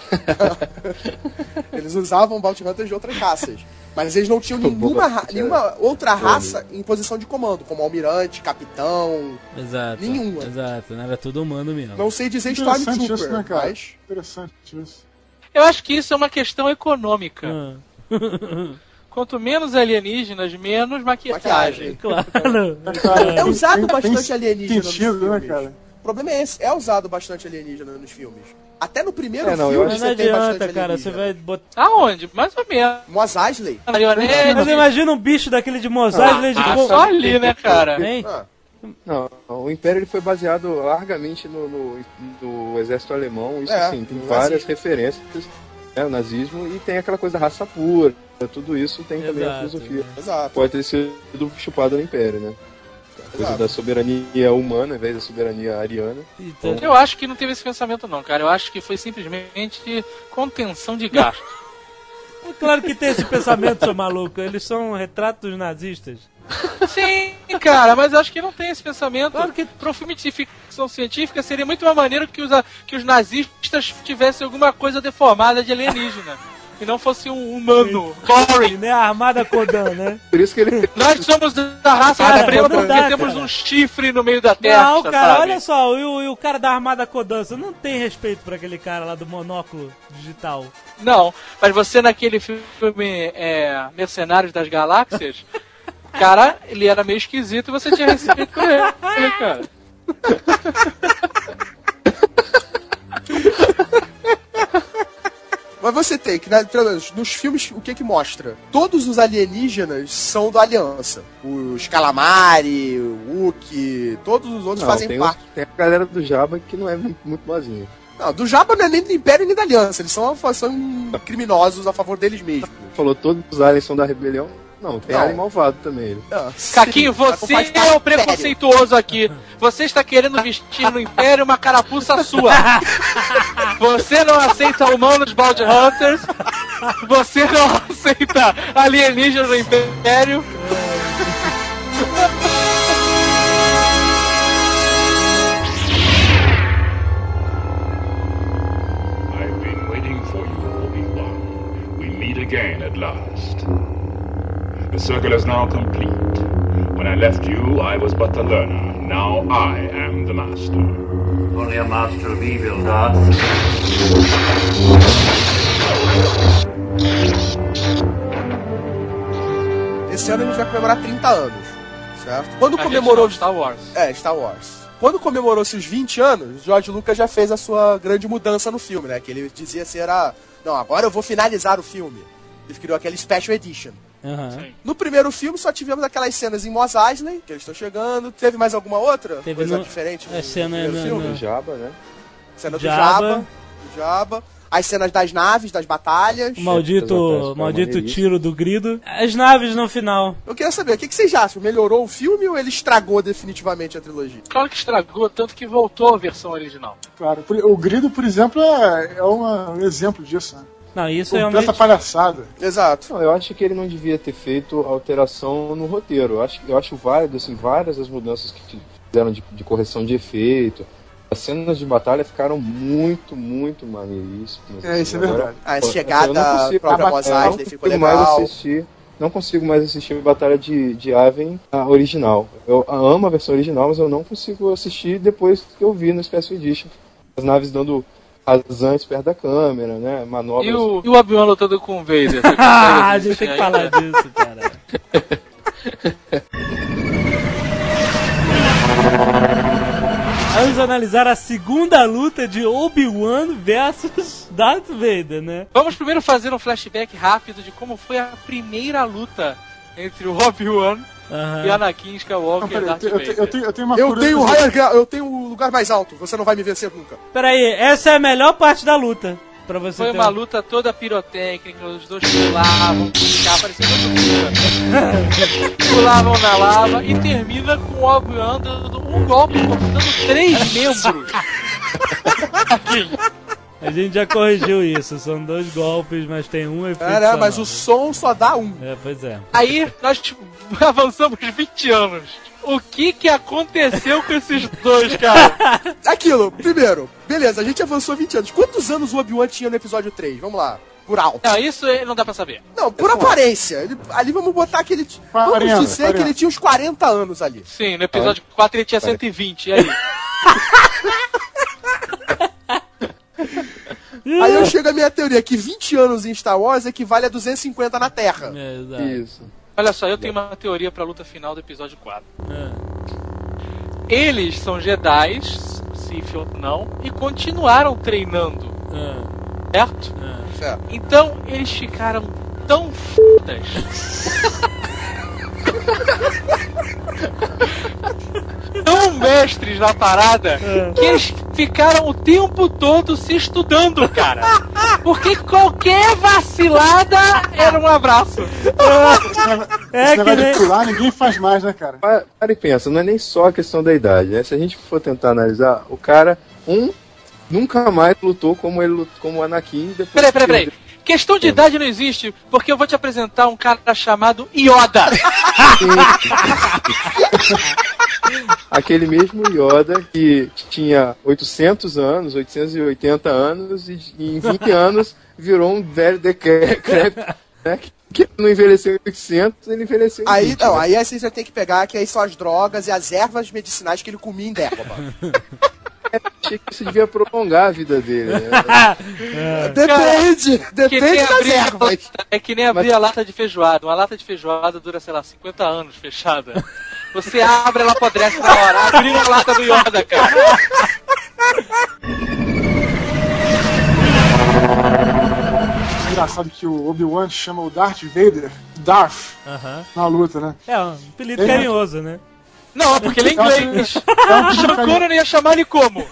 Eles usavam Bounty Hunters de outras raças. Mas eles não tinham nenhuma, ra- nenhuma outra raça em posição de comando, como almirante, capitão. Exato. Nenhuma. Exato, não era tudo humano mesmo. Não sei dizer Stormtrooper, isso, né, cara? mas. Interessante isso. Eu acho que isso é uma questão econômica. Ah, Quanto menos alienígenas, menos maquiagem. Maquiagem. claro. É usado bastante alienígena sentido, nos né, filmes. cara? O problema é esse, é usado bastante alienígena nos filmes. Até no primeiro É, não, eu filme Mas você não tem bastante adianta, cara, você vai botar. Aonde? Mais ou menos. Mos Eisley. Marionete. Mas imagina um bicho daquele de Mos Eisley de Ah, co- só ali, né, cara? Hein? Ah, Não, o Império ele foi baseado largamente no, no, no exército alemão. Isso É, sim, tem várias nazismo. referências né, o nazismo e tem aquela coisa da raça pura. Tudo isso tem também a Exato. filosofia. exato. Pode ter sido chupado no Império, né? Coisa da soberania humana, ao invés da soberania ariana. Então, Eu acho que não teve esse pensamento, não, cara. Eu acho que foi simplesmente contenção de gasto. é claro que tem esse pensamento, seu maluco. Eles são retratos nazistas. Sim, cara, mas eu acho que não tem esse pensamento. Claro que- Para um filme de ficção científica seria muito mais maneiro que os, que os nazistas tivessem alguma coisa deformada de alienígena. E não fosse um humano. Boring. né? A armada Kodan, né? Por isso que ele. Nós somos da raça Cara, não porque dá, temos cara. um chifre no meio da terra. Não, cara, sabe? olha só, e o, e o cara da armada Kodan, você não tem respeito por aquele cara lá do monóculo digital. Não, mas você naquele filme é, Mercenários das Galáxias, cara, ele era meio esquisito e você tinha respeito por ele, cara. Mas você tem que, né, pelo menos, nos filmes, o que que mostra? Todos os alienígenas são da Aliança. Os Calamari, o Wookie, todos os outros Não, fazem tem, parte. tem a galera do Jabba que não é muito, muito boazinha. Não, do Jabba não é nem do Império nem da Aliança. Eles são, são criminosos a favor deles mesmos. Falou todos os aliens são da rebelião. Não, tem Não. alien malvado também. Ele. Ah, Caquinho, você é o preconceituoso aqui. Você está querendo vestir no Império uma carapuça sua. Você não aceita humanos Bounty Hunters. Você não aceita alienígenas no Império. I've been waiting for you, Obi-Wan. We meet again at last. The circle is now complete. When I left you, I was but the learner. Now I am the master. Only a master of evil, Darth. Esse ano a gente vai comemorar 30 anos, certo? Quando A gente comemorou... não, Star Wars. É, Star Wars. Quando comemorou-se os 20 anos, George Lucas já fez a sua grande mudança no filme, né? Que ele dizia assim, era... Não, agora eu vou finalizar o filme. Ele criou aquele Special Edition. Sim. No primeiro filme só tivemos aquelas cenas em Mos Eisley, que eles estão chegando. Teve mais alguma outra Teve coisa no- diferente a cena no filme? no- Do Jabba, né? Cena do Jabba. Jabba. Do Jabba. As cenas das naves, das batalhas. O maldito, maldito tiro do grido. As naves no final. Eu queria saber, o que, que vocês acham? Melhorou o filme ou ele estragou definitivamente a trilogia? Claro que estragou, tanto que voltou a versão original. Claro, o grido, por exemplo, é, é um exemplo disso, né? Não, isso Completa realmente... palhaçada. Exato. Não, eu acho que ele não devia ter feito alteração no roteiro. Eu acho, eu acho válido, assim, várias as mudanças que fizeram de, de correção de efeito. As cenas de batalha ficaram muito, muito maneiríssimas. É, isso é Agora, verdade. A eu não chegada consigo- própria a Mos Eisley ficou consigo mais legal. assistir. Não consigo mais assistir a Batalha de, de Aven a original. Eu amo a versão original, mas eu não consigo assistir depois que eu vi no Special Edition. As naves dando rasantes perto da câmera, né? Manobras. E o, e o Obi-Wan lutando com o Vader? Ah, a gente tem que falar ainda? disso, cara. Vamos analisar a segunda luta de Obi-Wan versus Darth Vader, né? Vamos primeiro fazer um flashback rápido de como foi a primeira luta entre o Obi-Wan Aham. e Anakin Não, Skywalker e peraí, eu, Darth eu, Vader. eu tenho, eu tenho uma Eu tenho, higher eu tenho o lugar mais alto, você não vai me vencer nunca. Peraí, essa é a melhor parte da luta. Pra você Foi ter uma um- luta toda pirotécnica, os dois pulavam, ficava parecendo. Pulavam na lava e termina com o Obi-Wan dando um golpe cortando três membros. A gente já corrigiu isso, são dois golpes, mas tem um efeito. Só mas o som só dá um. É, pois é. Aí nós tipo, avançamos 20 anos. O que que aconteceu com esses dois, cara? Aquilo, primeiro, beleza, a gente avançou 20 anos. Quantos anos o Obi-Wan tinha no episódio 3? Vamos lá, por alto. Não, isso aí não dá pra saber. Não, por aparência. Ele- ali vamos botar que ele. Vamos 40, dizer que 40. ele tinha uns 40 anos ali. Sim, no episódio 4 ele tinha 120, e aí? Aí eu chego à minha teoria que 20 anos em Star Wars equivale a 250 na Terra. É, exato. Isso. Olha só, eu tenho uma teoria pra luta final do episódio 4. É, Eles são Jedi, Sith ou não, e continuaram treinando, é, certo? é. Certo. Então eles ficaram tão fodas. tão mestres na parada que eles ficaram o tempo todo se estudando, cara. Porque qualquer vacilada era um abraço. É esse que nem- de pular, ninguém faz mais, né, cara? Pa- Para e pensa, não é nem só a questão da idade, né? Se a gente for tentar analisar, o cara, um, nunca mais lutou como ele lutou, como o Anakin depois. Peraí, peraí, peraí. Questão de idade não existe, porque eu vou te apresentar um cara chamado Yoda. Aquele mesmo Yoda que tinha 800 anos, 880 anos, e em 20 anos virou um velho decrépito, né? Que- Que não envelheceu em 800, ele envelheceu em Aí, 20, não, né? aí assim você tem que pegar que aí são as drogas e as ervas medicinais que ele comia em Dérgoba. Achei que isso devia prolongar a vida dele. né? Depende, Que depende das abrir, ervas. é que nem abrir a lata de feijoada. Uma lata de feijoada dura, sei lá, 50 anos fechada. Você abre, ela apodrece na hora. Abriu a lata do Yoda, cara. Engraçado que o Obi-Wan chama o Darth Vader Darth Aham. na luta, né? É um apelido É. carinhoso, né? Não, porque ele é inglês. É Sean Connery não ia chamar ele como?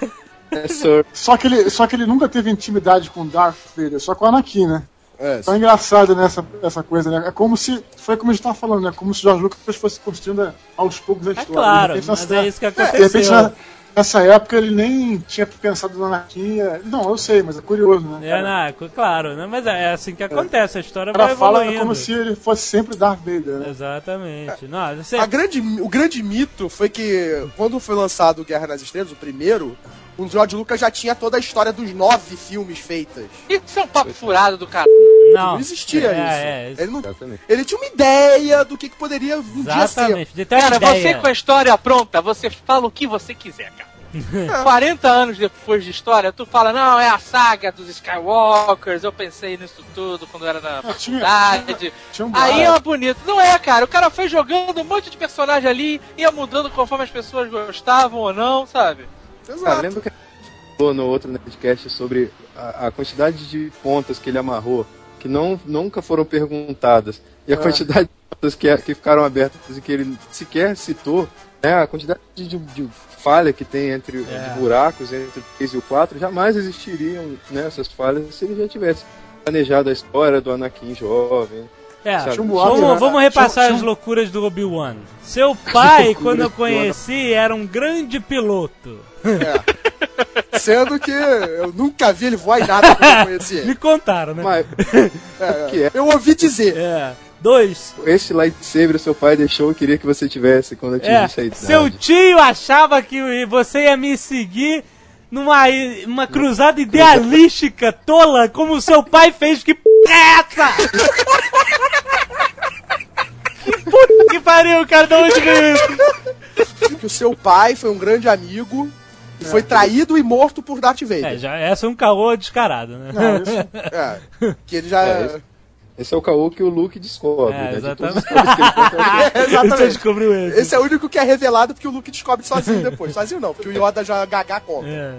É, Sir. Só que, ele, só que ele nunca teve intimidade com Darth Vader, só com o Anakin, né? É, Então é engraçado né, essa, coisa, né? É como se. Foi como a gente tava falando, né? Como se o George Lucas fosse construindo aos poucos a história. claro, De repente, mas nessa- é isso que de repente, aconteceu. na- nessa época ele nem tinha pensado no Anakin. é- Não, eu sei, mas é curioso, né? É, não, claro, né? Mas é assim que acontece, a história cara vai fala evoluindo. como se ele fosse sempre Darth Vader, né? Exatamente. Não, você... A grande, o grande mito foi que quando foi lançado Guerra nas Estrelas, o primeiro, o George Lucas já tinha toda a história dos nove filmes feitas. Isso é um papo furado do cara. não, Não existia é, isso. É, isso. Ele, não, ele tinha uma ideia do que, que poderia um dia ser. Exatamente. Ter uma Cara, ideia. você com a história pronta, você fala o que você quiser, cara. 40 anos depois de história, tu fala, não, é a saga dos Skywalkers, eu pensei nisso tudo quando eu era na Ah, faculdade. Um Aí é bonito. Não é, cara. O cara foi jogando um monte de personagem ali, ia mudando conforme as pessoas gostavam ou não, sabe? Exato. Cara, lembra que a gente falou no outro podcast sobre a, a quantidade de pontas que ele amarrou, que não, nunca foram perguntadas, e a É. quantidade de pontas que, que ficaram abertas e que ele sequer citou, né, a quantidade de, de- de falha que tem entre É. de buracos entre o 3 e o 4, jamais existiriam né, essas falhas se ele já tivesse planejado a história do Anakin jovem. É, boato, vamos, né? vamos repassar Tinha- as loucuras do Obi-Wan. Seu pai, quando eu conheci, era um grande piloto. É. Sendo que eu nunca vi ele voar em nada quando eu conheci ele. Me contaram, né? Mas É, que é? Eu ouvi dizer. É. Dois. esse lightsaber o seu pai deixou, eu queria que você tivesse quando É, atingisse a idade. seu tio achava que você ia me seguir numa uma cruzada idealística tola, como o seu pai fez. Que p é essa? que puta que pariu, cara, de onde veio isso? que o seu pai foi um grande amigo e foi traído e morto por Darth Vader. É, já, essa é um caô descarado, né? Não, isso- É, que ele já. É, esse- é o caô que o Luke descobre, É, né? De exatamente. coisas que ele é exatamente. Você descobriu esse. Esse é o único que é revelado porque o Luke descobre sozinho depois. Sozinho não, porque o Yoda já gaga conta. É.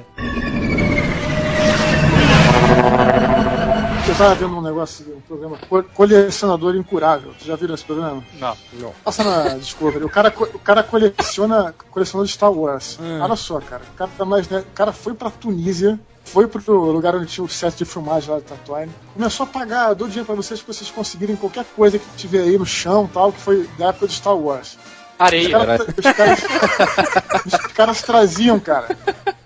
Eu tava vendo um negócio, um programa Co- Colecionador Incurável. Vocês já viram esse programa? Não. Passa na Discovery. O cara, o cara coleciona colecionador de Star Wars. Hum. Olha só, cara. O cara, tá mais, né? o cara foi pra Tunísia, foi pro lugar onde tinha o set de filmagem lá de Tatooine. Começou a pagar, eu dou dinheiro pra vocês pra vocês conseguirem qualquer coisa que tiver aí no chão tal, que foi da época de Star Wars. Os Areia. caras, os caras, os caras traziam, cara.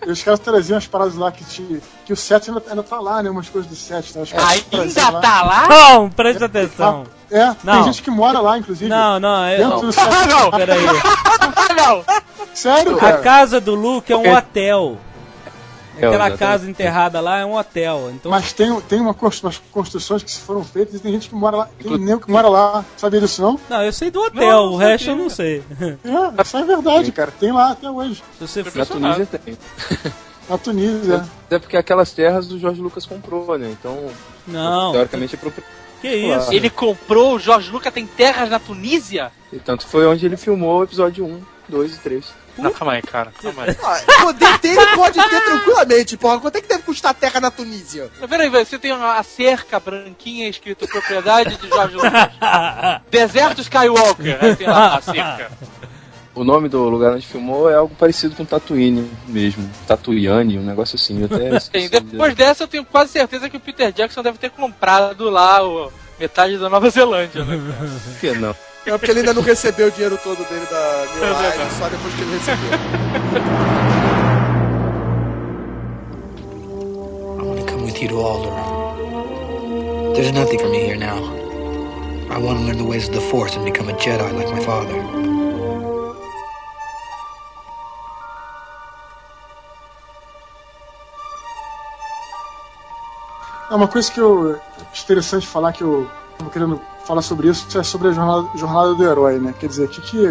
Os caras traziam as paradas lá que, te, que o set ainda, ainda tá lá, né? Umas coisas do set. Né? Os caras traziam Ainda tá lá? Não, presta atenção. Ah, é, Não. tem gente que mora lá, inclusive. Não, não, eu, Dentro do set. não. Peraí. Ah, não! Sério, A cara? casa do Luke é um É. hotel. É, Aquela exatamente. casa enterrada lá é um hotel. Então, Mas tem, tem uma, umas construções que foram feitas e tem gente que mora lá. Tem nego que mora lá. Sabia disso, não? não, eu sei do hotel, Não, o resto eu não sei. É, isso é verdade, cara. Tem lá até hoje. Se você Na Tunísia tem. Na Tunísia. Até porque aquelas terras o Jorge Lucas comprou, né? Então, Não, teoricamente é propriedade. que isso? Ele comprou, o Jorge Lucas tem terras na Tunísia? E tanto foi onde ele filmou o episódio 1, 2 e 3. Não, calma aí, cara. Calma aí. Ah, poder ter, ele pode ter tranquilamente, porra. Quanto é que deve custar a terra na Tunísia? Peraí, você tem uma cerca branquinha escrito propriedade de Jorge Lucas. Deserto Skywalker. Aí tem lá a cerca. O nome do lugar onde filmou é algo parecido com Tatooine mesmo. Tatooine, um negócio assim. Eu até Tem. esqueci Depois dessa, eu tenho quase certeza que o Peter Jackson deve ter comprado lá o, Metade da Nova Zelândia, né? Que não. É porque ele ainda não recebeu o dinheiro todo dele da New Line, só depois que ele recebeu. I want to come with you to Alderaan. There's nothing for me here now. I want to learn the ways of the Force and become a Jedi like my father. É uma coisa que eu acho interessante falar que eu tô querendo falar sobre isso é sobre a jornada, jornada do herói, né? Quer dizer, o que, que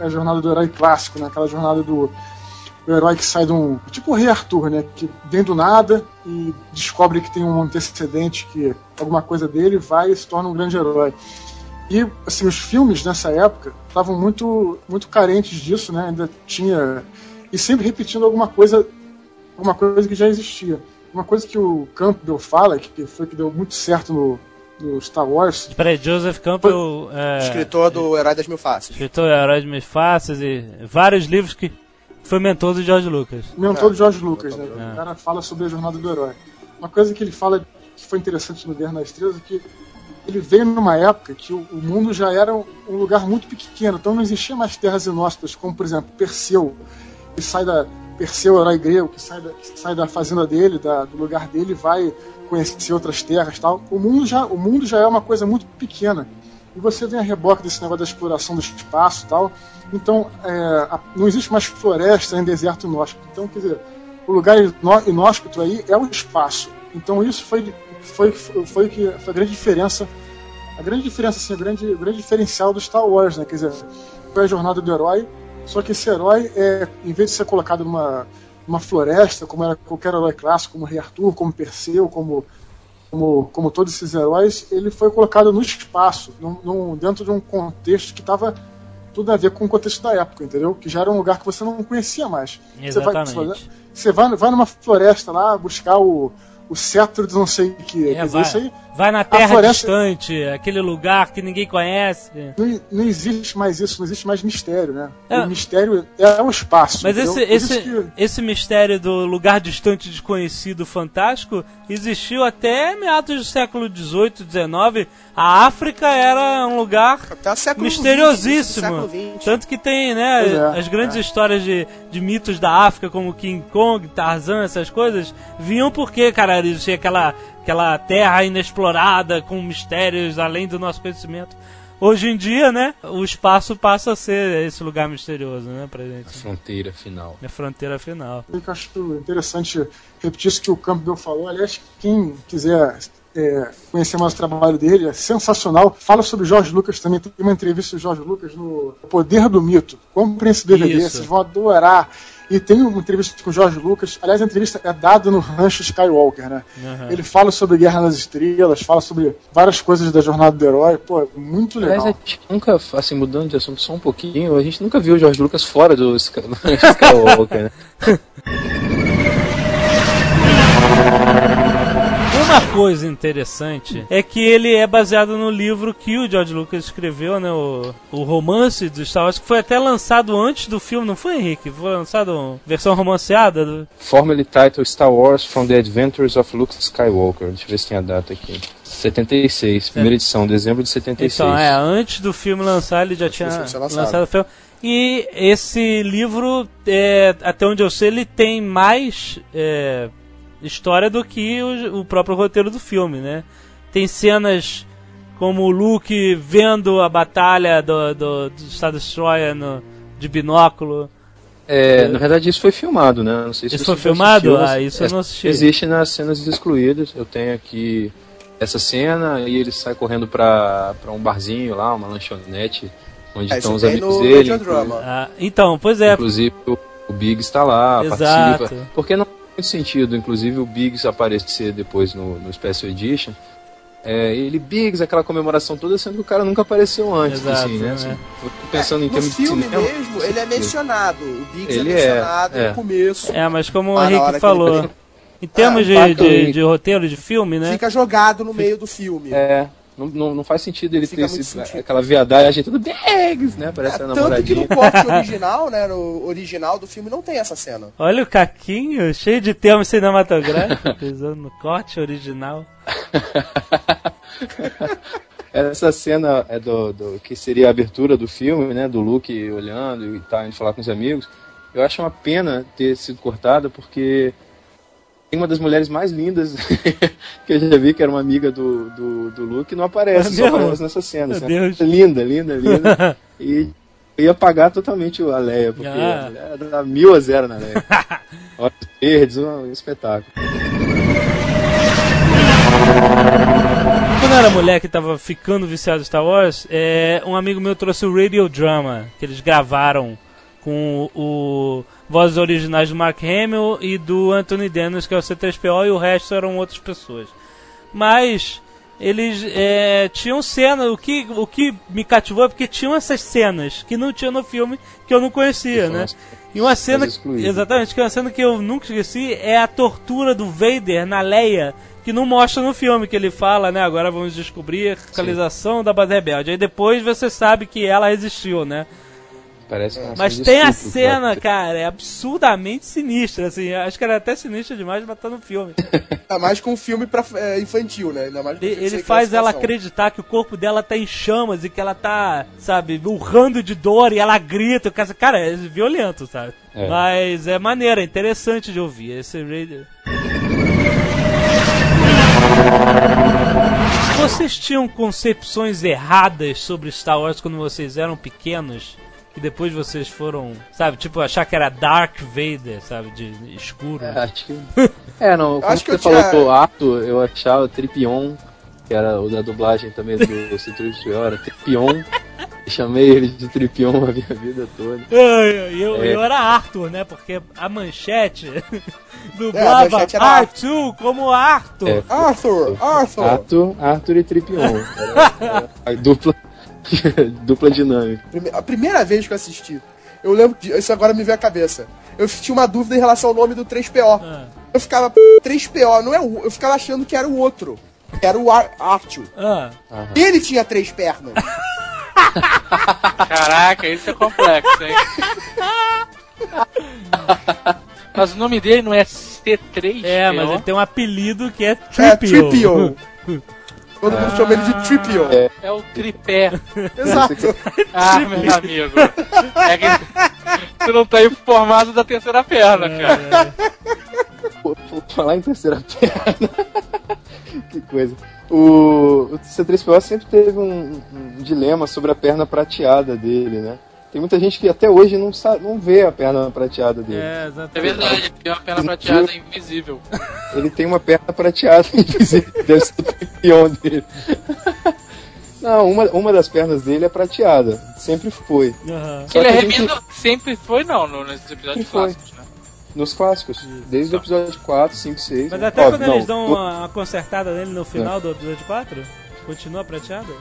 é a jornada do herói clássico, né? Aquela jornada do, do herói que sai de um. Tipo o Rei Arthur, né? Que vem do nada e descobre que tem um antecedente, que alguma coisa dele vai e se torna um grande herói. E assim, os filmes nessa época estavam muito, muito carentes disso, né? Ainda tinha. E sempre repetindo alguma coisa, alguma coisa que já existia. Uma coisa que o Campbell fala, que foi que deu muito certo no, no Star Wars. Peraí, Joseph Campbell. É, Escritor do Herói das Mil Faces. escritor Herói de Mil Faces e vários livros que foi mentor do George Lucas. Mentor do George Lucas, né? É. O cara fala sobre a jornada do herói. Uma coisa que ele fala que foi interessante no Guerra nas Estrelas é que ele veio numa época que o, mundo já era um, lugar muito pequeno, então não existia mais terras inóspitas, como por exemplo Perseu, que sai da Perseu, herói grego, que sai da, que sai da fazenda dele, da- do lugar dele, e vai conhecer outras terras, tal. O mundo já, o mundo já é uma coisa muito pequena. E você vem a reboque desse negócio da exploração do espaço, tal. Então, é, a- não existe mais floresta em deserto inóspito. Então, quer dizer, o lugar inó- inóspito aí é o espaço. Então, isso foi foi foi que foi a grande diferença a grande diferença, assim, o grande, grande diferencial do Star Wars, né? Quer dizer, foi a jornada do herói, só que esse herói, é, em vez de ser colocado numa, numa floresta, como era qualquer herói clássico, como Rei Arthur, como Perseu, como, como, como todos esses heróis, ele foi colocado no espaço, num, num- dentro de um contexto que estava tudo a ver com o contexto da época, entendeu? Que já era um lugar que você não conhecia mais. Você vai, Exatamente. você vai, vai numa floresta lá buscar o, o cetro de não sei o que. É, vai, isso aí vai na terra floresta- distante, aquele lugar que ninguém conhece. não, não existe mais isso, não existe mais mistério, né? É. O mistério é o espaço. Mas esse, esse, que- esse mistério do lugar distante, desconhecido, fantástico, existiu até meados do século XVIII, XIX. A África era um lugar misteriosíssimo. XX, século XX. Tanto que tem, né, é, as grandes histórias de, de mitos da África, como King Kong, Tarzan, essas coisas, vinham porque, cara, existia aquela, aquela terra inexplorada, com mistérios além do nosso conhecimento. Hoje em dia, né, o espaço passa a ser esse lugar misterioso, né, pra gente. Fronteira final. É a fronteira final. Eu acho interessante repetir isso que o Campbell falou. Aliás, quem quiser é, conhecer mais o trabalho dele, é sensacional. Fala sobre Jorge Lucas também. Tem uma entrevista do Jorge Lucas no Poder do Mito. Compre esse DVD, Isso. vocês vão adorar. E tem uma entrevista com o Jorge Lucas. Aliás, a entrevista é dada no Rancho Skywalker, né? Uhum. Ele fala sobre Guerra nas Estrelas, fala sobre várias coisas da jornada do herói. Pô, é muito legal. Aliás, a gente nunca, assim, mudando de assunto só um pouquinho, a gente nunca viu o George Lucas fora do Skywalker, né? Uma coisa interessante é que ele é baseado no livro que o George Lucas escreveu, né? O, o romance do Star Wars, que foi até lançado antes do filme, não foi, Henrique? Foi lançado uma versão romanceada? Do... Formally titled Star Wars From the Adventures of Luke Skywalker. Deixa eu ver se tem a data aqui. 76, primeira edição, dezembro de 76. Então, é, antes do filme lançar, ele já tinha lançado. lançado o filme. E esse livro, é, até onde eu sei, ele tem mais é, história do que o, o próprio roteiro do filme, né? Tem cenas como o Luke vendo a batalha do, do, do Star Destroyer no, de binóculo. É, na verdade, isso foi filmado, né? Não sei se Isso foi filmado? assistiu, Ah, isso eu não assisti. Existe nas cenas excluídas. Eu tenho aqui essa cena e ele sai correndo pra, pra um barzinho lá, uma lanchonete, onde É, estão os amigos dele. Ah, então, pois é. Inclusive o, o Biggs está lá, Exato. participa. Porque não muito sentido, inclusive, o Biggs aparecer depois no, no Special Edition. É, ele, Biggs, aquela comemoração toda, sendo que o cara nunca apareceu antes, Exato, assim, né? né? Assim, eu tô pensando em No termos de filme cinema. mesmo, ele é mencionado. O Biggs Ele é é, mencionado é. no começo. É, mas como o Ah, hora Henrique que falou, ele- em termos Ah, de, de, de roteiro de filme, né? Fica jogado no meio do filme. É, Não, não, não faz sentido ele Fica ter esse, sentido. aquela viadagem toda Bags, né? Parece a Tanto que namoradinha. no corte original, né, no original do filme não tem essa cena. Olha o Caquinho, cheio de termos cinematográficos, usando no corte original. Essa cena é do, do- que seria a abertura do filme, né? Do Luke olhando e tá indo falar com os amigos. Eu acho uma pena ter sido cortada porque tem uma das mulheres mais lindas que eu já vi, que era uma amiga do, do, do Luke, não aparece, É só mesmo? aparece nessa cena. Meu. Deus. Linda, linda, linda. e ia apagar totalmente a Leia, porque Ah. a dá mil a zero na Leia. Olhos verdes, um espetáculo. Quando eu era mulher que tava ficando viciado em Star Wars, é, um amigo meu trouxe o Radio Drama, que eles gravaram com o, o vozes originais do Mark Hamill e do Anthony Daniels, que é o C3PO, e o resto eram outras pessoas. Mas eles é, tinham cenas, o que, o que me cativou é porque tinham essas cenas que não tinha no filme que eu não conhecia, né? E uma cena, exatamente, que é uma cena que eu nunca esqueci é a tortura do Vader na Leia, que não mostra no filme, que ele fala, né, agora vamos descobrir a localização da base rebelde. Aí depois você sabe que ela existiu, né? Parece uma Mas cena de tem a estupro, cena, cara. cara, é absurdamente sinistra, assim, acho que era até sinistra demais pra estar no filme. Ainda mais com um filme pra, é, infantil, né? Ainda mais com Ele, ele faz ela acreditar que o corpo dela tá em chamas e que ela tá, sabe, urrando de dor e ela grita. Cara, Cara, é violento, sabe? É. Mas é maneiro, é interessante de ouvir. Esse radio. Vocês tinham concepções erradas sobre Star Wars quando vocês eram pequenos? Que depois vocês foram, sabe, tipo, achar que era Dark Vader, sabe, de escuro. É, acho que. É, não. Quando Acho que você eu falou tinha- do Arthur, eu achava Tripion, que era o da dublagem também do C3PO, era Tripion. Chamei ele de Tripion a minha vida toda. Eu, eu, É. eu era Arthur, né? Porque a manchete É, a dublava manchete era R2 como Arthur. É. Arthur, Arthur. Arthur, Arthur e Tripion. Era, era a dupla, dupla dinâmica. A primeira vez que eu assisti, eu lembro de. Isso agora me veio à cabeça. Eu tinha uma dúvida em relação ao nome do 3PO. Ah. Eu ficava, 3PO, não é o. Eu ficava achando que era o outro. Que era o Ar Arthur. Ah. Ele tinha três pernas. Caraca, isso é complexo, hein? Mas o nome dele não é C3? É, mas ele tem um apelido que é É, Tripio. Todo mundo chama ele de Tripio. É. É o tripé. Exato. Ah, meu amigo. É que tu não tá informado da terceira perna, cara. Pô, vou falar em terceira perna. que coisa. O, o C3PO sempre teve um, um dilema sobre a perna prateada dele, né? Tem muita gente que até hoje não, sabe, não vê a perna prateada dele. É, É exatamente. verdade, tem uma perna prateada invisível. Ele tem uma perna prateada, inclusive, deve ser o campeão dele. Não, uma, uma das pernas dele é prateada. Sempre foi. Só Ele que é a gente- sempre foi, não, no- nos episódios Sempre foi. clássicos, né? Nos clássicos. Desde o episódio 4, 5, 6. Mas né? até Óbvio, quando eles não, dão do- uma, consertada nele no final do episódio 4, continua prateado?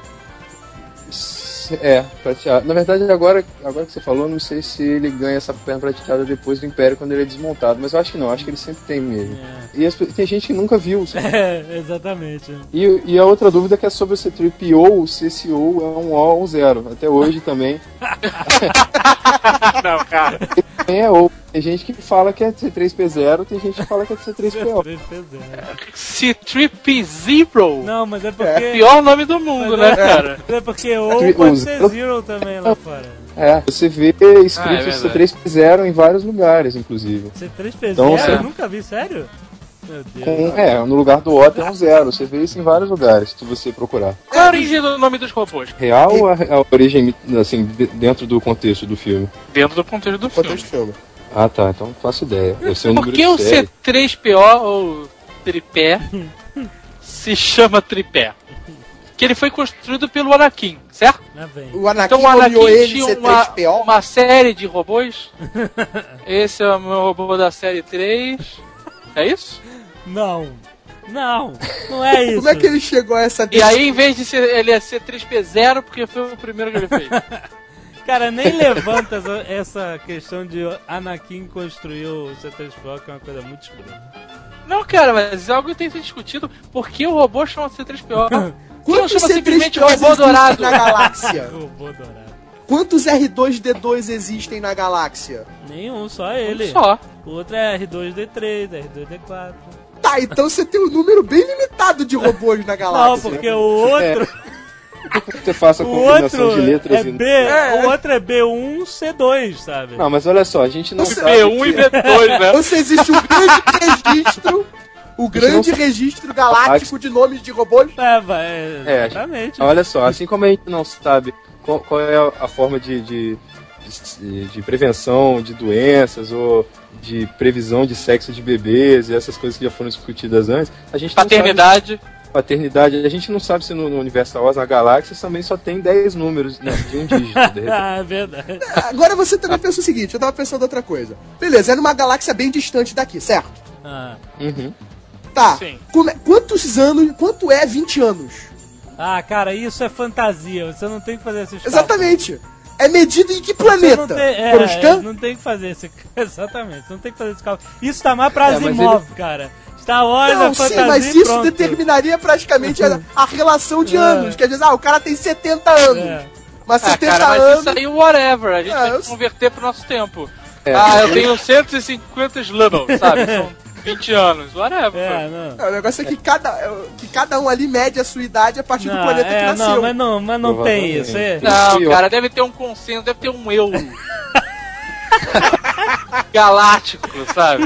É, prateado. Na verdade, agora, agora que você falou, não sei se ele ganha essa perna prateada depois do Império quando ele é desmontado. Mas eu acho que não, acho que ele sempre tem mesmo. E as tem gente que nunca viu. sabe? É, exatamente. E, e a outra dúvida que é sobre o C3PO, se esse O é um O ou um zero. Até hoje também. Não, cara. Também é O. Tem gente que fala que é C3P0, tem gente que fala que é C3PO. C-Trip Zero. Não, mas é porque. Pior nome do mundo, né, Mas é- cara? É porque ou Tri- pode o ser zero- também lá fora. É, você vê Ah, é escrito verdade. C3P0 em vários lugares, inclusive. C3P0? Então, você- Eu nunca vi, sério? Meu Deus. Com, é, no lugar do O tem um zero. Você vê isso em vários lugares, se você procurar. Qual é a origem do nome dos robôs? Real ou a, a origem, assim, de- dentro do contexto do filme? Dentro do contexto do filme. Contexto filme. Ah, tá, então não faço ideia. Por que o de série. C3PO ou tripé se chama tripé? Que ele foi construído pelo Anakin, certo? O Anakin Então o Anakin tinha uma, C3PO. uma série de robôs. Esse é o meu robô da série 3. É isso? Não. Não, não é isso. Como é que ele chegou a essa E aí, em vez de ser, ele é C3P0, porque foi o primeiro que ele fez. Cara, nem levanta essa, essa questão de Anakin construiu o C3PO, que é uma coisa muito escura. Não, cara, mas é algo que tem que ser discutido. Por que o robô chama C3PO? Quantos chama C3POs simplesmente robô existem dourado? na galáxia? Robô dourado. Quantos R2D2 existem na galáxia? Nenhum, só ele. Só. O outro é R2D3, R2D4. Tá, então você tem um número bem limitado de robôs na Não, galáxia. porque o outro, Você faça a combinação de letras é e. B, É. o outro é B1, C2, sabe? Não, mas olha só, a gente não Você- sabe. B1 e que- B2, né? Ou seja, existe um grande registro, o grande não- registro galáctico de nomes de robôs. É, vai, É, exatamente. Olha só, assim como a gente não sabe qual, qual é a- forma de, de, de, de prevenção de doenças ou de previsão de sexo de bebês e essas coisas que já foram discutidas antes, a gente não Paternidade. sabe paternidade, a gente não sabe se no, no universo Star Wars, na galáxia, também só tem 10 números né, de um dígito. Ah, é verdade. Agora você também pensa o seguinte, eu tava pensando outra coisa. Beleza, é numa galáxia bem distante daqui, certo? Ah. Uhum. Tá. É- quantos anos, quanto é 20 anos? Ah, cara, isso é fantasia. Você não tem que fazer esses cálculos. Exatamente. É medido em que Você não planeta? tem, é, Coruscant? é, não tem que fazer esse. Exatamente, não tem que fazer esse cálculo. Isso tá mais pra É, Asimov, cara. Star Wars Não, é sim, fantasia mas e isso pronto. determinaria praticamente a, a relação de É. anos. Quer dizer, ah, o cara tem 70 anos. É. Mas Ah, 70 cara, mas anos. isso aí, whatever. A gente É, vai eu- converter pro nosso tempo. É. Ah, eu tenho 150 slubbles, sabe? São 20 anos, whatever. É, não. É, o negócio é que cada, é, que cada um ali mede a sua idade a partir do Não, planeta que é, nasceu. não, mas não, mas não tem isso. É. Não, Sim, cara, deve ter um consenso, deve ter um eu. Galáctico, sabe?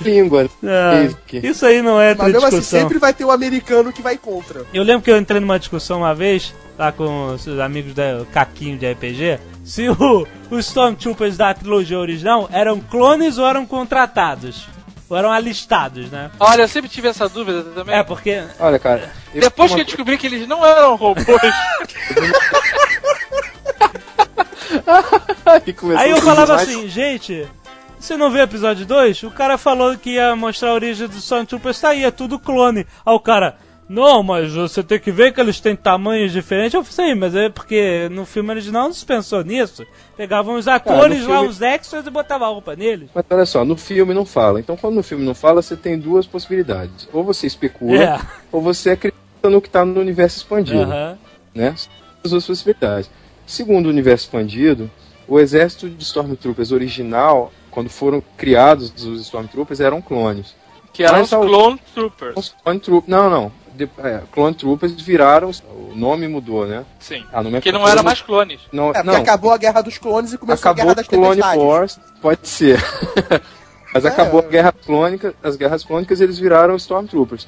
Língua. Isso que- isso aí não é Mas mesmo assim, sempre vai ter um americano que vai contra. Eu lembro que eu entrei numa discussão uma vez, lá com os amigos da Caquinho de RPG, se o, os Stormtroopers da trilogia original eram clones ou eram contratados. Ou eram alistados, né? Olha, eu sempre tive essa dúvida também. É, porque. Olha, cara. eu- Depois que eu descobri que eles não eram robôs, Aí eu falava assim, gente, você não viu o episódio 2? O cara falou que ia mostrar a origem dos Stormtroopers, tá aí, é tudo clone. Aí o cara, não, mas você tem que ver que eles têm tamanhos diferentes. Eu falei, mas é porque no filme original não se pensou nisso. Pegavam os atores lá, filme- os extras e botavam a roupa neles. Mas olha só, no filme não fala. Então, quando no filme não fala, você tem duas possibilidades. Ou você especula, É. ou você acredita no que está no universo expandido. Aham. Né? As duas possibilidades. Segundo o universo expandido, o exército de Stormtroopers original, quando foram criados os Stormtroopers, eram clones. que eram Mas os Clone Troopers. Os Clone Troopers. Não, não. De, é, Clone Troopers viraram. O nome mudou, né? Sim. A nomenclatura Que não eram mais clones. Não, É, porque não. acabou a Guerra dos Clones e começou a acabou Guerra das Clone. Wars, pode ser. Mas É. acabou a guerra clônica, as guerras clônicas eles viraram Stormtroopers.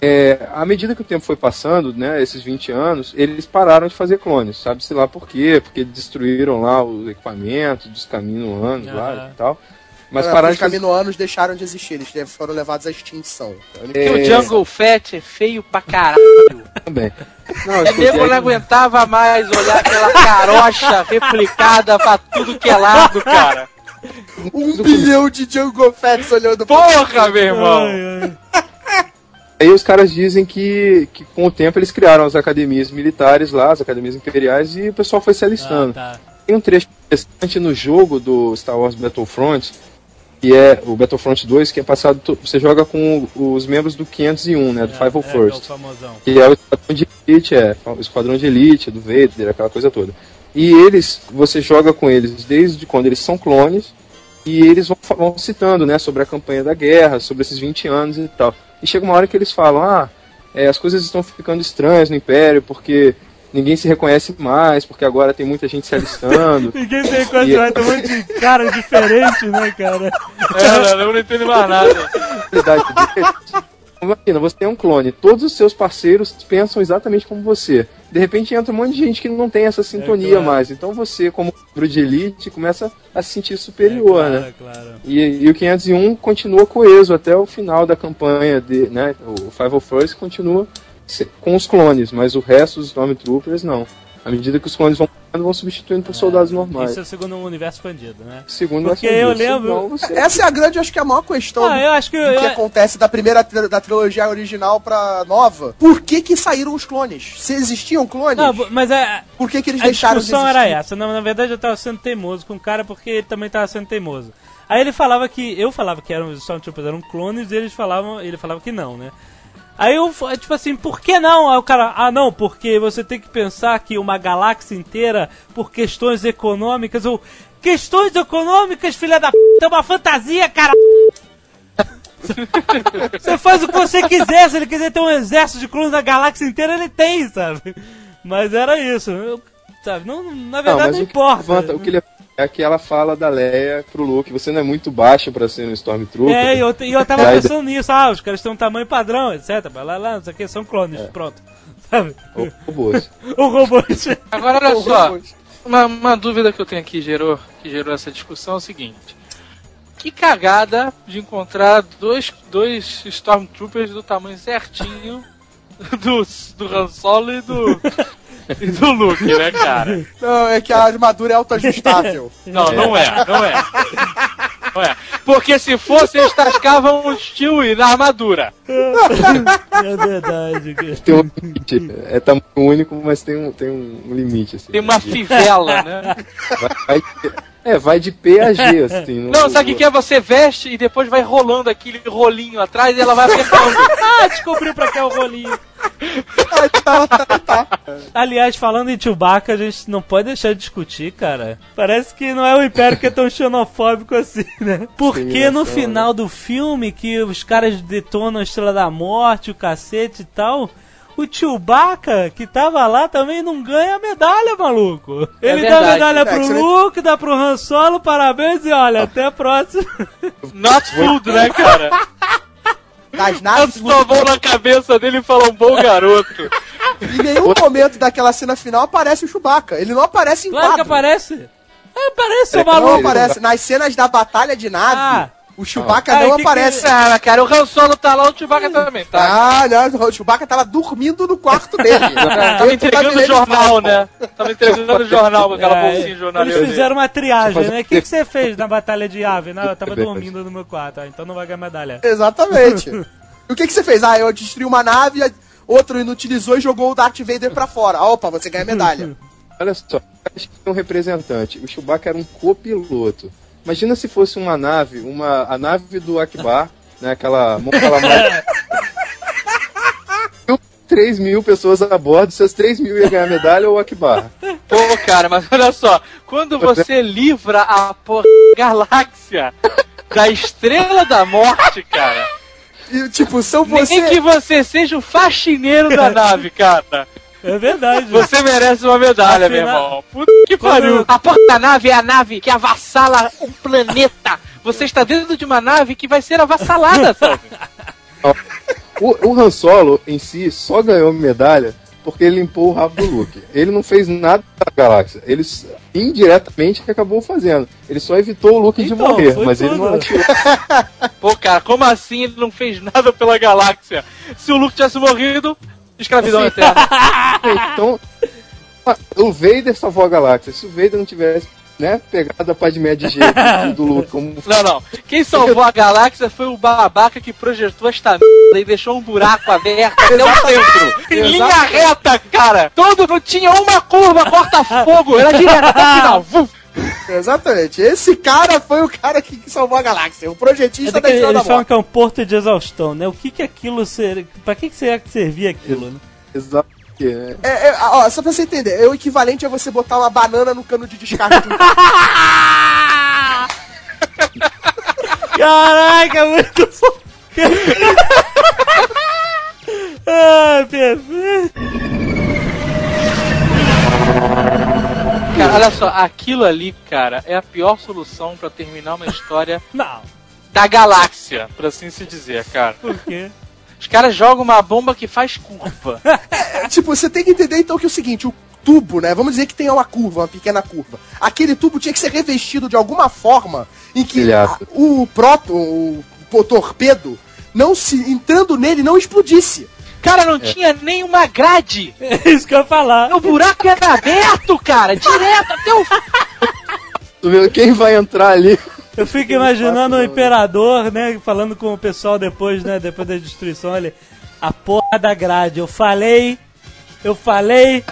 É, à medida que o tempo foi passando, né, esses 20 anos, eles pararam de fazer clones, sabe-se lá por quê, porque destruíram lá os equipamentos dos caminoanos lá Aham. e tal. Mas É, pararam os de fazer... caminoanos deixaram de existir, eles foram levados à extinção. Porque É. o Jungle Fett é feio pra caralho. também. Não, O escutei nego não aqui- aguentava mais olhar aquela carocha replicada pra tudo que é lado, cara. Um bilhão de Jungle Fets olhando pra Porra, meu irmão. Ai, ai. Aí os caras dizem que, que com o tempo eles criaram as academias militares lá, as academias imperiais, e o pessoal foi se alistando. Ah, tá. Tem um trecho interessante no jogo do Star Wars Battlefront, que é o Battlefront 2, que é passado. Você joga com os membros do 501, né? Do É, 501st. É, é. Que é o esquadrão de elite, é. O esquadrão de elite, do Vader, aquela coisa toda. E eles, você joga com eles desde quando eles são clones, e eles vão, vão citando, né, sobre a campanha da guerra, sobre esses 20 anos e tal. E chega uma hora que eles falam, ah, é, as coisas estão ficando estranhas no Império, porque ninguém se reconhece mais, porque agora tem muita gente se alistando. Ninguém tem quase vai ter um monte de cara diferente, né, cara? É, não, eu não entendo mais nada. Deles. Imagina, você tem um clone, todos os seus parceiros pensam exatamente como você. De repente entra um monte de gente que não tem essa sintonia claro. mais. Então você, como membro de elite, começa a se sentir superior, é, né? claro, claro. E, e o 501 continua coeso até o final da campanha, de, né? O 501st continua com os clones, mas o resto dos Stormtroopers não. À medida que os clones vão vão substituindo por soldados normais. Isso é segundo o universo expandido, né? Segundo Porque essa eu lembro- senão você- Essa é a grande, acho que é a maior questão Ah, eu acho que. do que eu- acontece da primeira tri- da trilogia original pra nova. Por que que saíram os clones? Se existiam clones, Não, mas é. por que que eles A deixaram de discussão era essa. Na, na verdade, eu tava sendo teimoso com o cara porque ele também tava sendo teimoso. Aí ele falava que. Eu falava que eram os Stormtroopers eram clones e eles falavam. Ele falava que não, né? Aí eu, tipo assim, por que não? Aí o cara, ah não, porque você tem que pensar que uma galáxia inteira, por questões econômicas, ou questões econômicas, filha da p, é uma fantasia, cara. Você faz o que você quiser, se ele quiser ter um exército de clones da galáxia inteira, ele tem, sabe? Mas era isso, eu- sabe? Não, na verdade não, o que importa. levanta- o que é que ela fala da Leia pro Luke, você não é muito baixo pra ser um Stormtrooper. É, e eu, eu tava pensando nisso, ah, os caras têm um tamanho padrão, etc. Lá, lá, não sei o que, são clones, pronto. Sabe? Ou robôs. O robô. Agora olha só, uma, uma dúvida que eu tenho aqui gerou, que gerou essa discussão é o seguinte. Que cagada de encontrar dois, dois Stormtroopers do tamanho certinho do, do Han Solo e do, e do Luke, né, cara? Não, é que a armadura é autoajustável. Não, não é, não é. Não é. Porque se fosse, eles tascavam o Stewie na armadura. É verdade, cara. Tem um limite. É tamanho único, mas tem um, tem um limite. Assim. Tem uma fivela, né? Vai, vai é, vai de P a G, assim. Não, sabe o que que é? Você veste e depois vai rolando aquele rolinho atrás e ela vai apertando. Ah, descobriu pra que é o rolinho. Aliás, falando em Chewbacca, a gente não pode deixar de discutir, cara. Parece que não é o Império que é tão xenofóbico assim, né? Porque Sim, no final do filme, que os caras detonam a Estrela da Morte, o cacete e tal... O Chewbacca, que tava lá, também não ganha a medalha, maluco. É Ele dá a verdade. medalha É, pro que você- Luke, dá pro Han Solo, parabéns e olha, até a próxima. Not food, né, cara? Das Ela naves mão na cabeça dele e falou, bom garoto. Em nenhum momento daquela cena final aparece o Chewbacca. Ele não aparece em Claro que quadro. aparece. Aparece, seu É, Não maluco. aparece. Nas cenas da batalha de nave, Ah. O Chewbacca Ah, não que que- aparece. Ah, cara, o Han Solo tá lá, o Chewbacca também, tá? Ah, não, o Chewbacca tava dormindo no quarto dele. Tava entregando o jornal, né? Tava entregando o jornal com aquela É, bolsinha jornalista. Eles fizeram uma triagem, né? O que, que você fez na batalha de ave? Não, eu tava dormindo no meu quarto, ah, então não vai ganhar medalha. Exatamente. E o que, que você fez? Ah, eu destruí uma nave, outro inutilizou e jogou o Darth Vader pra fora. Ah, opa, você ganha medalha. Olha só, acho que tem um representante. O Chewbacca era um copiloto. Imagina se fosse uma nave, uma, a nave do Akbar, né? Aquela mão calamar. 3 mil pessoas a bordo, se as 3 mil ia ganhar medalha ou o Akbar. Pô, cara, mas olha só, quando você livra a porra galáxia da estrela da morte, cara, E, tipo, são nem você. que você seja o faxineiro da nave, cara, É verdade. você merece uma medalha, meu Afinal- irmão. Puta que pariu. A porra da nave é a nave que avassala um planeta. Você está dentro de uma nave que vai ser avassalada, sabe? O, o Han Solo em si só ganhou medalha porque ele limpou o rabo do Luke. Ele não fez nada da galáxia. Ele indiretamente acabou fazendo. Ele só evitou o Luke de Então, morrer, foi mas ele não tudo. atirou. Pô, cara, como assim ele não fez nada pela galáxia? Se o Luke tivesse morrido, escravidão eterna. Então, o Vader salvou a galáxia. Se o Vader não tivesse, né, pegado a Padmé de jeito do Luke como Não, não. Quem salvou a galáxia foi o babaca que projetou esta merda e deixou um buraco aberto até o centro. Em linha reta, cara. Todo não tinha uma curva, corta-fogo. Era direto até o final. Vum. Exatamente. Esse cara foi o cara que, que salvou a galáxia. O É projetista da daquele- Estrela da Morte. que é um porto de exaustão, né? O que que aquilo ser... Pra que que será que servia aquilo, né? Exato. É, é, ó, só pra você entender, é o equivalente a você botar uma banana no cano de descarte de um Caraca, muito. Ai, perfeito. Cara, olha só, aquilo ali, cara, é a pior solução pra terminar uma história Não, da galáxia, por assim se dizer, cara. por quê? Os caras jogam uma bomba que faz curva. Tipo, você tem que entender então que é o seguinte, o tubo, né? Vamos dizer que tem uma curva, uma pequena curva. Aquele tubo tinha que ser revestido de alguma forma em que a- o próprio o, o torpedo não se entrando nele não explodisse. Cara, não tinha nem uma grade. É isso que eu ia falar. O buraco era aberto, cara, direto até o Tu vê quem vai entrar ali? Eu fico imaginando o imperador, né, falando com o pessoal depois, né, depois da destruição, ele, a porra da grade, eu falei, eu falei,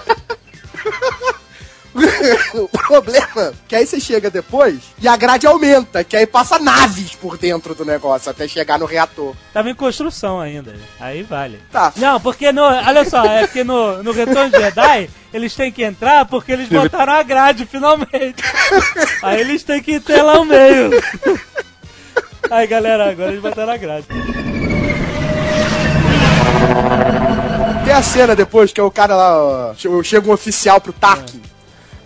o problema é que aí você chega depois e a grade aumenta, que aí passa naves por dentro do negócio até chegar no reator. Tava em construção ainda. Aí vale. Tá. Não, porque no. Olha só, é porque no, no Retorno de Jedi eles têm que entrar porque eles botaram a grade finalmente. Aí eles têm que ter lá o meio. Aí galera, agora eles botaram a grade. Tem a cena depois que é o cara lá, ó, chega um oficial pro Tarkin.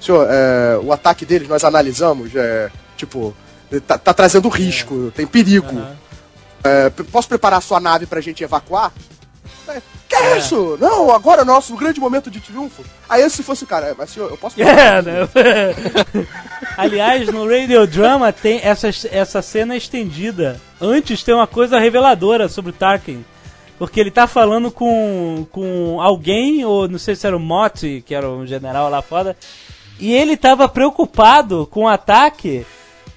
Senhor, é, o ataque deles nós analisamos, é, tipo, tá, tá trazendo risco, tem perigo. É, p- posso preparar a sua nave pra gente evacuar? É, que é isso? Não, agora é nosso grande momento de triunfo. Aí se fosse o cara, é, mas senhor, eu posso É, né? Aliás, no Radio Drama tem essa, essa cena estendida. Antes tem uma coisa reveladora sobre o Tarkin. Porque ele tá falando com, com alguém, ou não sei se era o Mott, que era um general lá foda, e ele tava preocupado com o ataque,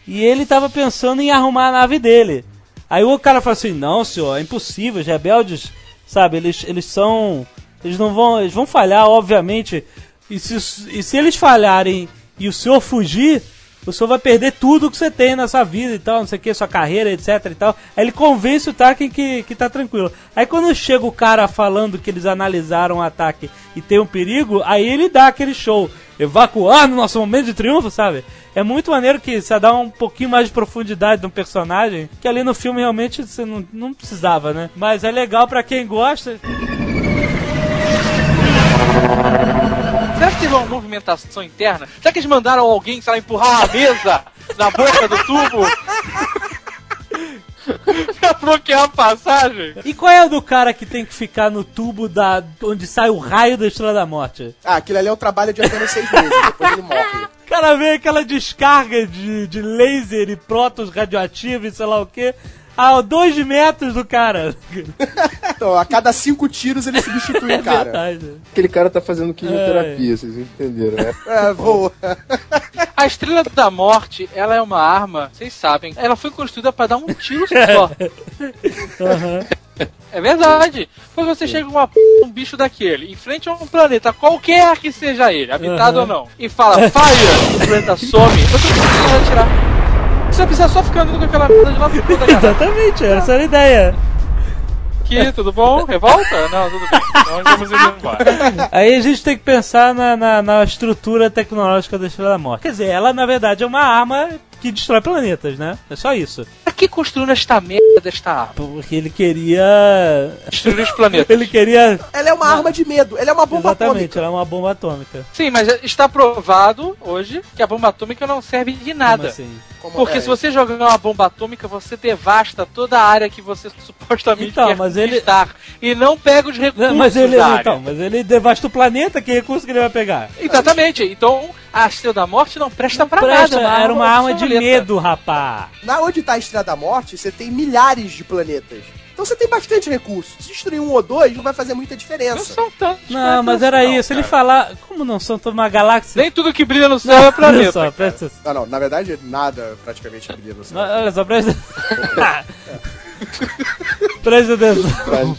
e ele tava pensando em arrumar a nave dele. Aí o cara fala assim, não senhor, é impossível, os rebeldes, sabe, eles, eles são... Eles não vão, eles vão falhar, obviamente, e se, e se eles falharem e o senhor fugir, o senhor vai perder tudo que você tem nessa vida e tal, não sei o que, sua carreira, etc e tal. Aí ele convence o Tarkin que, que tá tranquilo. Aí quando chega o cara falando que eles analisaram o ataque e tem um perigo, aí ele dá aquele show. Evacuar no nosso momento de triunfo, sabe? É muito maneiro que você dá um pouquinho mais de profundidade no personagem, que ali no filme realmente você não, não precisava, né? Mas é legal pra quem gosta. Será que teve uma movimentação interna? Será que eles mandaram alguém, sei lá, empurrar a mesa na boca do tubo? pra bloquear a passagem? E qual é o do cara que tem que ficar no tubo da onde sai o raio da Estrela da Morte? Ah, aquilo ali é o trabalho de apenas seis meses, depois ele morre. O cara vê aquela descarga de, de laser e prótons radioativos e sei lá o que. A dois metros do cara. Então, a cada cinco tiros ele substitui o cara. Verdade. Aquele cara tá fazendo quimioterapia, vocês entenderam, né? É, voa. A Estrela da Morte, ela é uma arma, vocês sabem, ela foi construída pra dar um tiro só. É verdade. Quando você chega com uma p... um bicho daquele, em frente a um planeta, qualquer que seja ele, habitado Aham. ou não, e fala fire, o planeta some, você precisa atirar. Você precisa só ficar andando com aquela merda de lado pro cara. Exatamente, essa era a ideia. Que, tudo bom? Revolta? Não, tudo bem. Então vamos indo embora. Aí a gente tem que pensar na, na, na estrutura tecnológica da Estrela da Morte. Quer dizer, ela na verdade é uma arma que destrói planetas, né? É só isso. Pra que construíram esta merda desta arma? Porque ele queria. Destruir os planetas. Ele queria. Ela é uma arma de medo, ela é uma bomba Exatamente, atômica. ela é uma bomba atômica. Sim, mas está provado hoje que a bomba atômica não serve de nada. Como assim? Como- Porque é, se você jogar uma bomba atômica, você devasta toda a área que você supostamente Então, quer mas ele- conquistar. E não pega os recursos Não, mas ele, da área. então, mas ele devasta o planeta, que recurso que ele vai pegar? Exatamente. Então, a Estrela da Morte não presta pra Presta, nada. era uma arma de medo, rapá. Na onde tá a Estrela da Morte, você tem milhares de planetas. Então você tem bastante recurso. Se destruir um ou dois, não vai fazer muita Não diferença. são tantos. Não, mas era isso. Se ele falar. Como não são toda uma galáxia? Nem tudo que brilha no céu é Olha planeta. só, presta Não, não, na verdade, nada praticamente brilha no céu. Olha só, presta. presta atenção.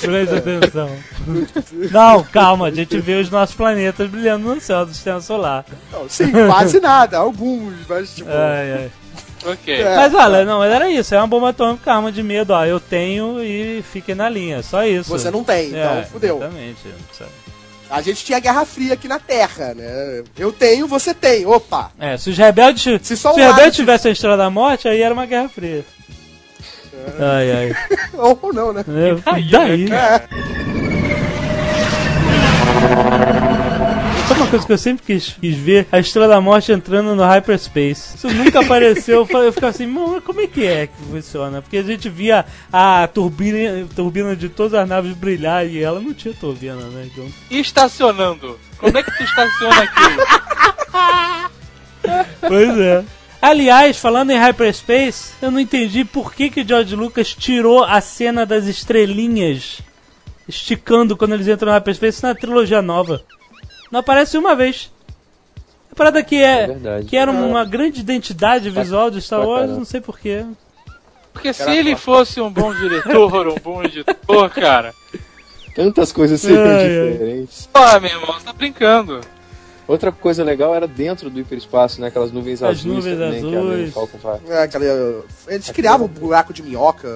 Presta atenção. Não, calma, a gente vê os nossos planetas brilhando no céu do sistema solar. Não, sim, quase nada. Alguns, mas tipo. Ai, ai. Ok. É. Mas olha, não, mas era isso, é uma bomba atômica, arma de medo, ó. Eu tenho e fiquem na linha, só isso. Você não tem, então É, fudeu. Exatamente. sabe? A gente tinha Guerra Fria aqui na Terra, né? Eu tenho, você tem. Opa! É, se os rebeldes, se Se só os um lado rebeldes de- tivessem a Estrela da Morte, aí era uma guerra fria. Ai, ai. Ou não, né? É, daí. É. Sabe uma coisa que eu sempre quis, quis ver? A Estrela da Morte entrando no hyperspace. Isso nunca apareceu. Eu ficava assim, "Mano, como é que é que funciona? Porque a gente via a turbina, turbina de todas as naves brilhar e ela não tinha turbina, né? Então, Estacionando. Como é que tu estaciona aquilo? Pois é. Aliás, falando em hyperspace, eu não entendi por que que George Lucas tirou a cena das estrelinhas esticando quando eles entram no hyperspace na trilogia nova. Não aparece uma vez. A parada que é, É verdade. que era uma grande identidade visual de Star Wars, não sei porquê. Porque se ele fosse um bom diretor, um bom editor, cara, Tantas coisas seriam Ai, ai. diferentes. Pô, meu irmão, você tá brincando. Outra coisa legal era dentro do hiperespaço, né? Aquelas nuvens As azuis nuvens também, que a azuis. Falcon faz. É, aquela, eles criavam um buraco de minhoca.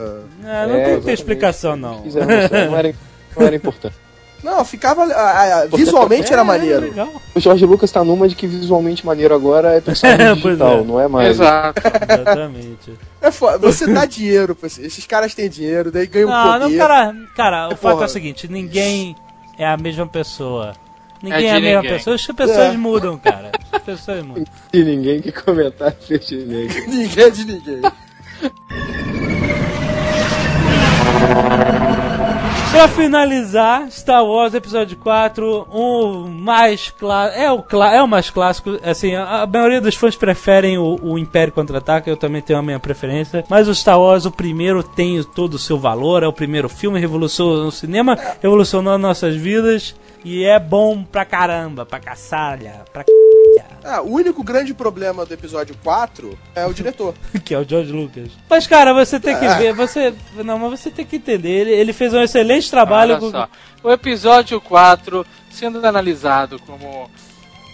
Não, não É, tem que ter explicação, não. Fizeram isso, não, era, não era importante. Não, ficava. ah, ah, visualmente era É, maneiro. legal. O Jorge Lucas tá numa de que visualmente maneiro agora é personagem É, digital, é. não é mais. Exato. Exatamente. É foda. Você dá dinheiro pra esses, esses caras têm dinheiro, daí ganham Não, poder. não, cara, cara, o É, fato porra. é o seguinte, ninguém é a mesma pessoa. Ninguém É é, a mesma ninguém. pessoa, as pessoas É. mudam, cara. As pessoas mudam. E ninguém que comentar fez de ninguém. Ninguém é de ninguém. Pra finalizar, Star Wars Episódio 4, um mais clássico. É o, é o mais clássico. Assim, a, a maioria dos fãs preferem o, o Império Contra-Ataca, eu também tenho a minha preferência. Mas o Star Wars, o primeiro, tem todo o seu valor. É o primeiro filme, revolucionou o cinema, revolucionou nossas vidas. E é bom pra caramba, pra caçalha, pra c... Ah, o único grande problema do episódio 4 é o diretor. que é o George Lucas. Mas, cara, você tem que Ah. ver, você. Não, mas você tem que entender. Ele, ele fez um excelente trabalho Olha com. só. O episódio 4, sendo analisado como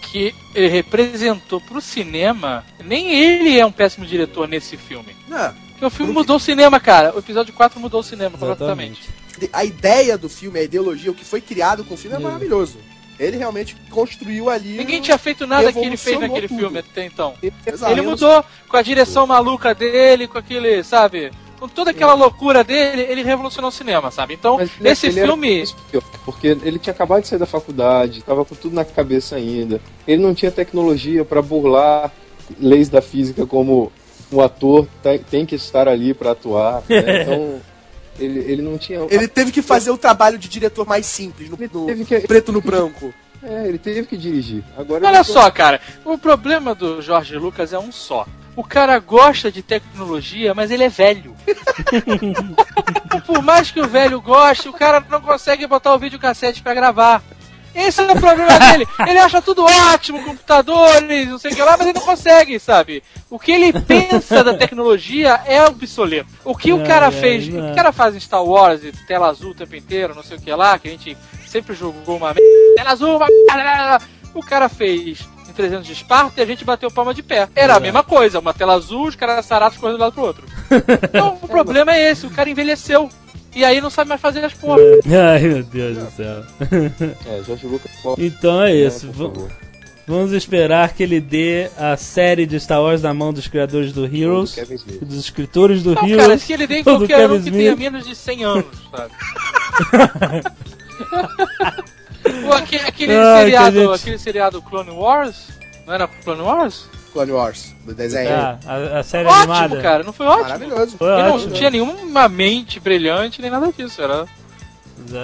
que ele representou pro cinema, nem ele é um péssimo diretor nesse filme. Não, o filme mudou o cinema, cara. O episódio 4 mudou o cinema completamente. Exatamente. a ideia do filme, a ideologia, o que foi criado com o filme é Sim. maravilhoso. Ele realmente construiu ali. Ninguém tinha feito nada que ele fez naquele tudo. filme até então. Exato. Ele mudou com a direção maluca dele, com aquele, sabe? Com toda aquela loucura dele, ele revolucionou o cinema, sabe? Então, Mas era filme. mais pior, Porque ele tinha acabado de sair da faculdade, tava com tudo na cabeça ainda. Ele não tinha tecnologia pra burlar leis da física como um ator tem, tem que estar ali pra atuar. né? Então, ele, ele não tinha. Ele teve que fazer o trabalho de diretor mais simples, no, no teve que- preto no branco. É, ele teve que dirigir. Agora Olha ele- só, cara, o problema do Jorge Lucas é um só. O cara gosta de tecnologia, mas ele é velho. Por mais que o velho goste, o cara não consegue botar o videocassete pra gravar. Esse é o problema dele. Ele acha tudo ótimo, computadores, não sei o que lá, mas ele não consegue, sabe? O que ele pensa da tecnologia é obsoleto. O que o Ai, cara ai, fez, não. o que o cara faz em Star Wars, e tela azul o tempo inteiro, não sei o que lá, que a gente sempre julgou uma merda, tela azul, uma merda, o cara fez em 300 de Esparta e a gente bateu palma de pé. Era a mesma coisa, uma tela azul, os caras saratos correndo de um lado pro outro. Então o problema é esse, o cara envelheceu. E aí não sabe mais fazer as porra. Ai, meu Deus do céu. É, Jorge Lucas. Então é isso. favor. Vamos esperar que ele dê a série de Star Wars na mão dos criadores do Heroes, Kevin Smith. dos escritores do Não, Heroes. cara, se ele der em do qualquer um que tenha menos de 100 anos, sabe? Ou aquele, aquele Ai, seriado, que gente- aquele seriado Clone Wars? Não era Clone Wars? Clone Wars, do desenho. Ah, a, a série ótimo, animada. cara, não foi ótimo? Maravilhoso. Foi Ele não ótimo. tinha nenhuma mente brilhante nem nada disso, era.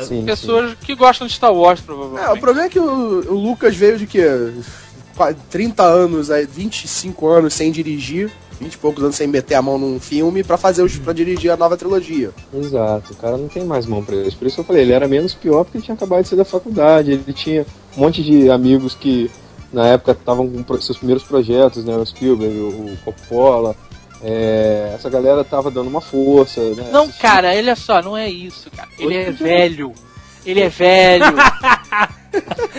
Sim, pessoas que gostam de Star Wars, É, o provavelmente. problema é que o, o Lucas veio de quê? Qua- 30 anos, aí, 25 anos sem dirigir, 20 e poucos anos sem meter a mão num filme pra fazer os, pra dirigir a nova trilogia. sim. Exato, o cara não tem mais mão pra isso. Por isso que eu falei, ele era menos pior porque ele tinha acabado de sair da faculdade. Ele tinha um monte de amigos que na época estavam com seus primeiros projetos, né? O Spielberg, o, o Coppola. É, essa galera tava dando uma força, né? Não, assistindo- cara, olha só, não é isso, cara. Ele é velho. Ele é velho.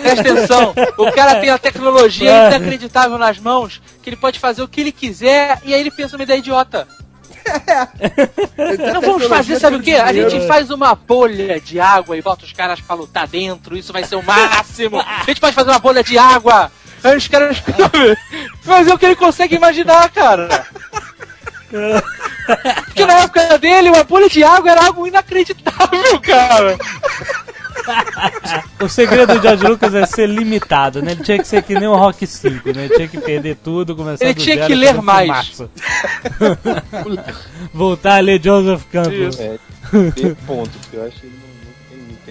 Presta atenção, o cara tem a tecnologia inacreditável nas mãos, que ele pode fazer o que ele quiser, e aí ele pensa uma ideia idiota. Não vamos fazer, sabe o quê? A gente faz uma bolha de água e bota os caras pra lutar dentro, isso vai ser o máximo. A gente pode fazer uma bolha de água. Aí os caras fazer o que ele consegue imaginar, cara. Porque na época dele, uma bolha de água era algo inacreditável, cara. O segredo do George Lucas é ser limitado, né? Ele tinha que ser que nem o Rock 5, né? Ele tinha que perder tudo, começar Ele tinha zero, que ler mais. Voltar a ler Joseph Campbell. É, tem ponto, porque eu acho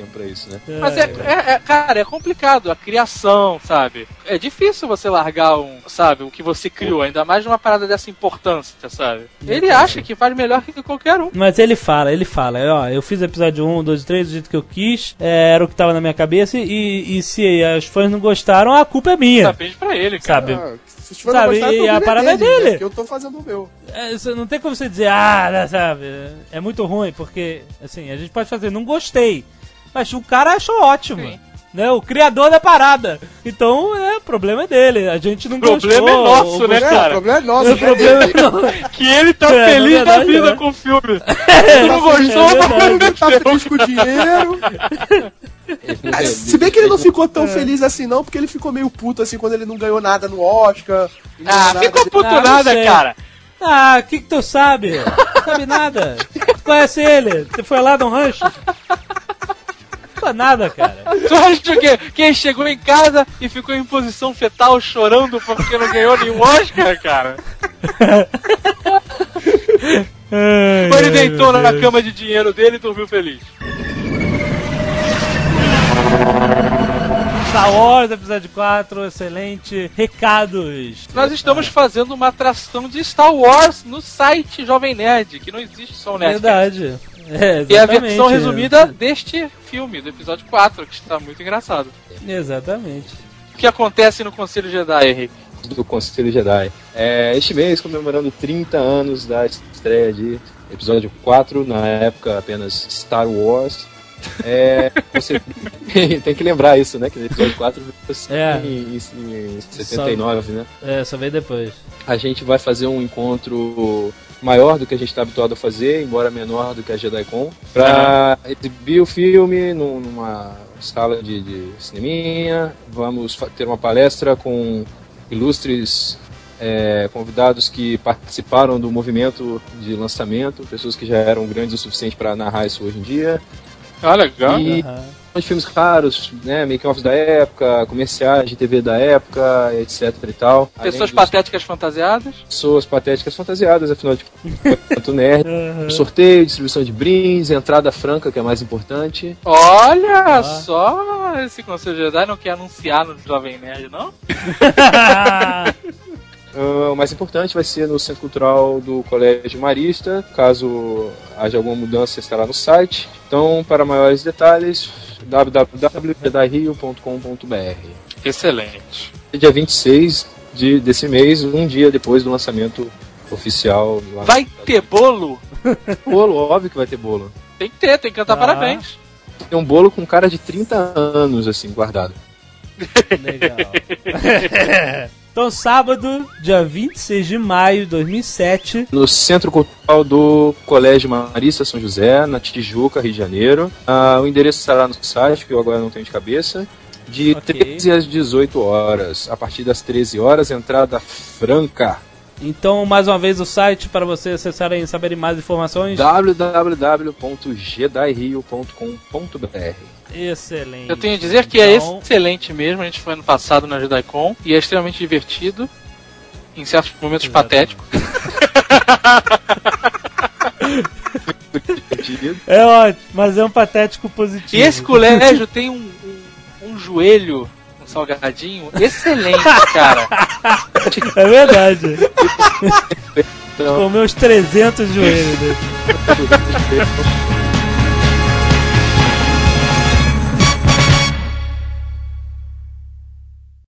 tempo pra isso, né? Mas é, é- é- cara, é complicado a criação, sabe? É difícil você largar um, sabe, o que você criou, ainda mais numa parada dessa importância, sabe? Ele acha que faz melhor que qualquer um. Mas ele fala, ele fala, ó, eu fiz episódio 1, 2 e 3 do jeito que eu quis, é, era o que tava na minha cabeça, e, e se os fãs não gostaram, a culpa é minha. Depende pra ele, cara. Sabe? Ah, se Sabe, não gostarem, e a parada é dele. Que eu tô fazendo o meu. É, isso não tem como você dizer, ah, né, sabe, é muito ruim, porque, assim, a gente pode fazer, não gostei. Mas o cara achou ótimo. Sim. Né, o criador da parada. Então, é, o problema é dele. A gente não O problema gostou. é nosso, né, É, gostou. o cara? problema é nosso. O problema é nosso. Que ele tá É, feliz da verdade, vida é. com o filme. É, não gostou, é verdade. Tá feliz com o dinheiro. Se bem que ele não ficou tão feliz assim, não, porque ele ficou meio puto assim quando ele não ganhou nada no Oscar. Ah, nada ficou puto Ah, nada, cara. Ah, o que que tu sabe? Não sabe nada. Tu conhece ele? Tu foi lá no rancho? É nada, cara. Tu acha que quem chegou em casa e ficou em posição fetal chorando porque não ganhou nenhum Oscar, cara? Ou ele deitou na cama de dinheiro dele e dormiu feliz? Star Wars, episódio 4, excelente. Recados. Nós estamos fazendo uma atração de Star Wars no site Jovem Nerd, que não existe só o Nerd. Verdade. É, E a versão resumida deste filme, do episódio 4, que está muito engraçado. Exatamente. O que acontece no Conselho Jedi, Henrique? do Conselho Jedi. É, este mês, comemorando 30 anos da estreia de episódio 4, na época apenas Star Wars. É, você tem que lembrar isso, né? Que no episódio 4 você É. em, em 79, né? É, só veio depois. A gente vai fazer um encontro maior do que a gente está habituado a fazer, embora menor do que a JediCon, para exibir o filme num- numa sala de, de cineminha. Vamos ter uma palestra com ilustres é, convidados que participaram do movimento de lançamento, pessoas que já eram grandes o suficiente para narrar isso hoje em dia. Ah, legal. E Aham. De filmes raros, né, making-offs da época, comerciais de TV da época, etc e tal. Pessoas dos- patéticas fantasiadas. pessoas patéticas fantasiadas, afinal de contas, nerd. Aham. Sorteio, distribuição de brindes, entrada franca, que é mais importante. Olha Ah. só, esse Conselho Jedi não quer anunciar no Jovem Nerd, não? Ah, o mais importante vai ser no Centro Cultural do Colégio Marista. Caso haja alguma mudança, estará no site. Então, para maiores detalhes, www.jedairio.com.br. Excelente. Dia 26 de, desse mês, um dia depois do lançamento oficial. Lá Vai ter bolo? bolo, óbvio que vai ter bolo. Tem que ter, tem que cantar Ah. parabéns. Tem um bolo com cara de 30 anos, assim, guardado. Legal. então, sábado, dia 26 de maio de 2007. No Centro Cultural do Colégio Marista São José, na Tijuca, Rio de Janeiro. Ah, o endereço estará no site, que eu agora não tenho de cabeça. De Ok. 13 às 18 horas. A partir das 13 horas, entrada franca. Então, mais uma vez, o site para vocês acessarem e saberem mais informações. www.jedairio.com.br Excelente. Eu tenho a dizer que é Então, excelente mesmo. A gente foi ano passado na JediCon e é extremamente divertido. Em certos momentos Exatamente. patéticos. É ótimo, mas é um patético positivo. E esse colégio tem um, um, um joelho, salgadinho, excelente, cara. É verdade. Então, Comeu uns 300 joelhos.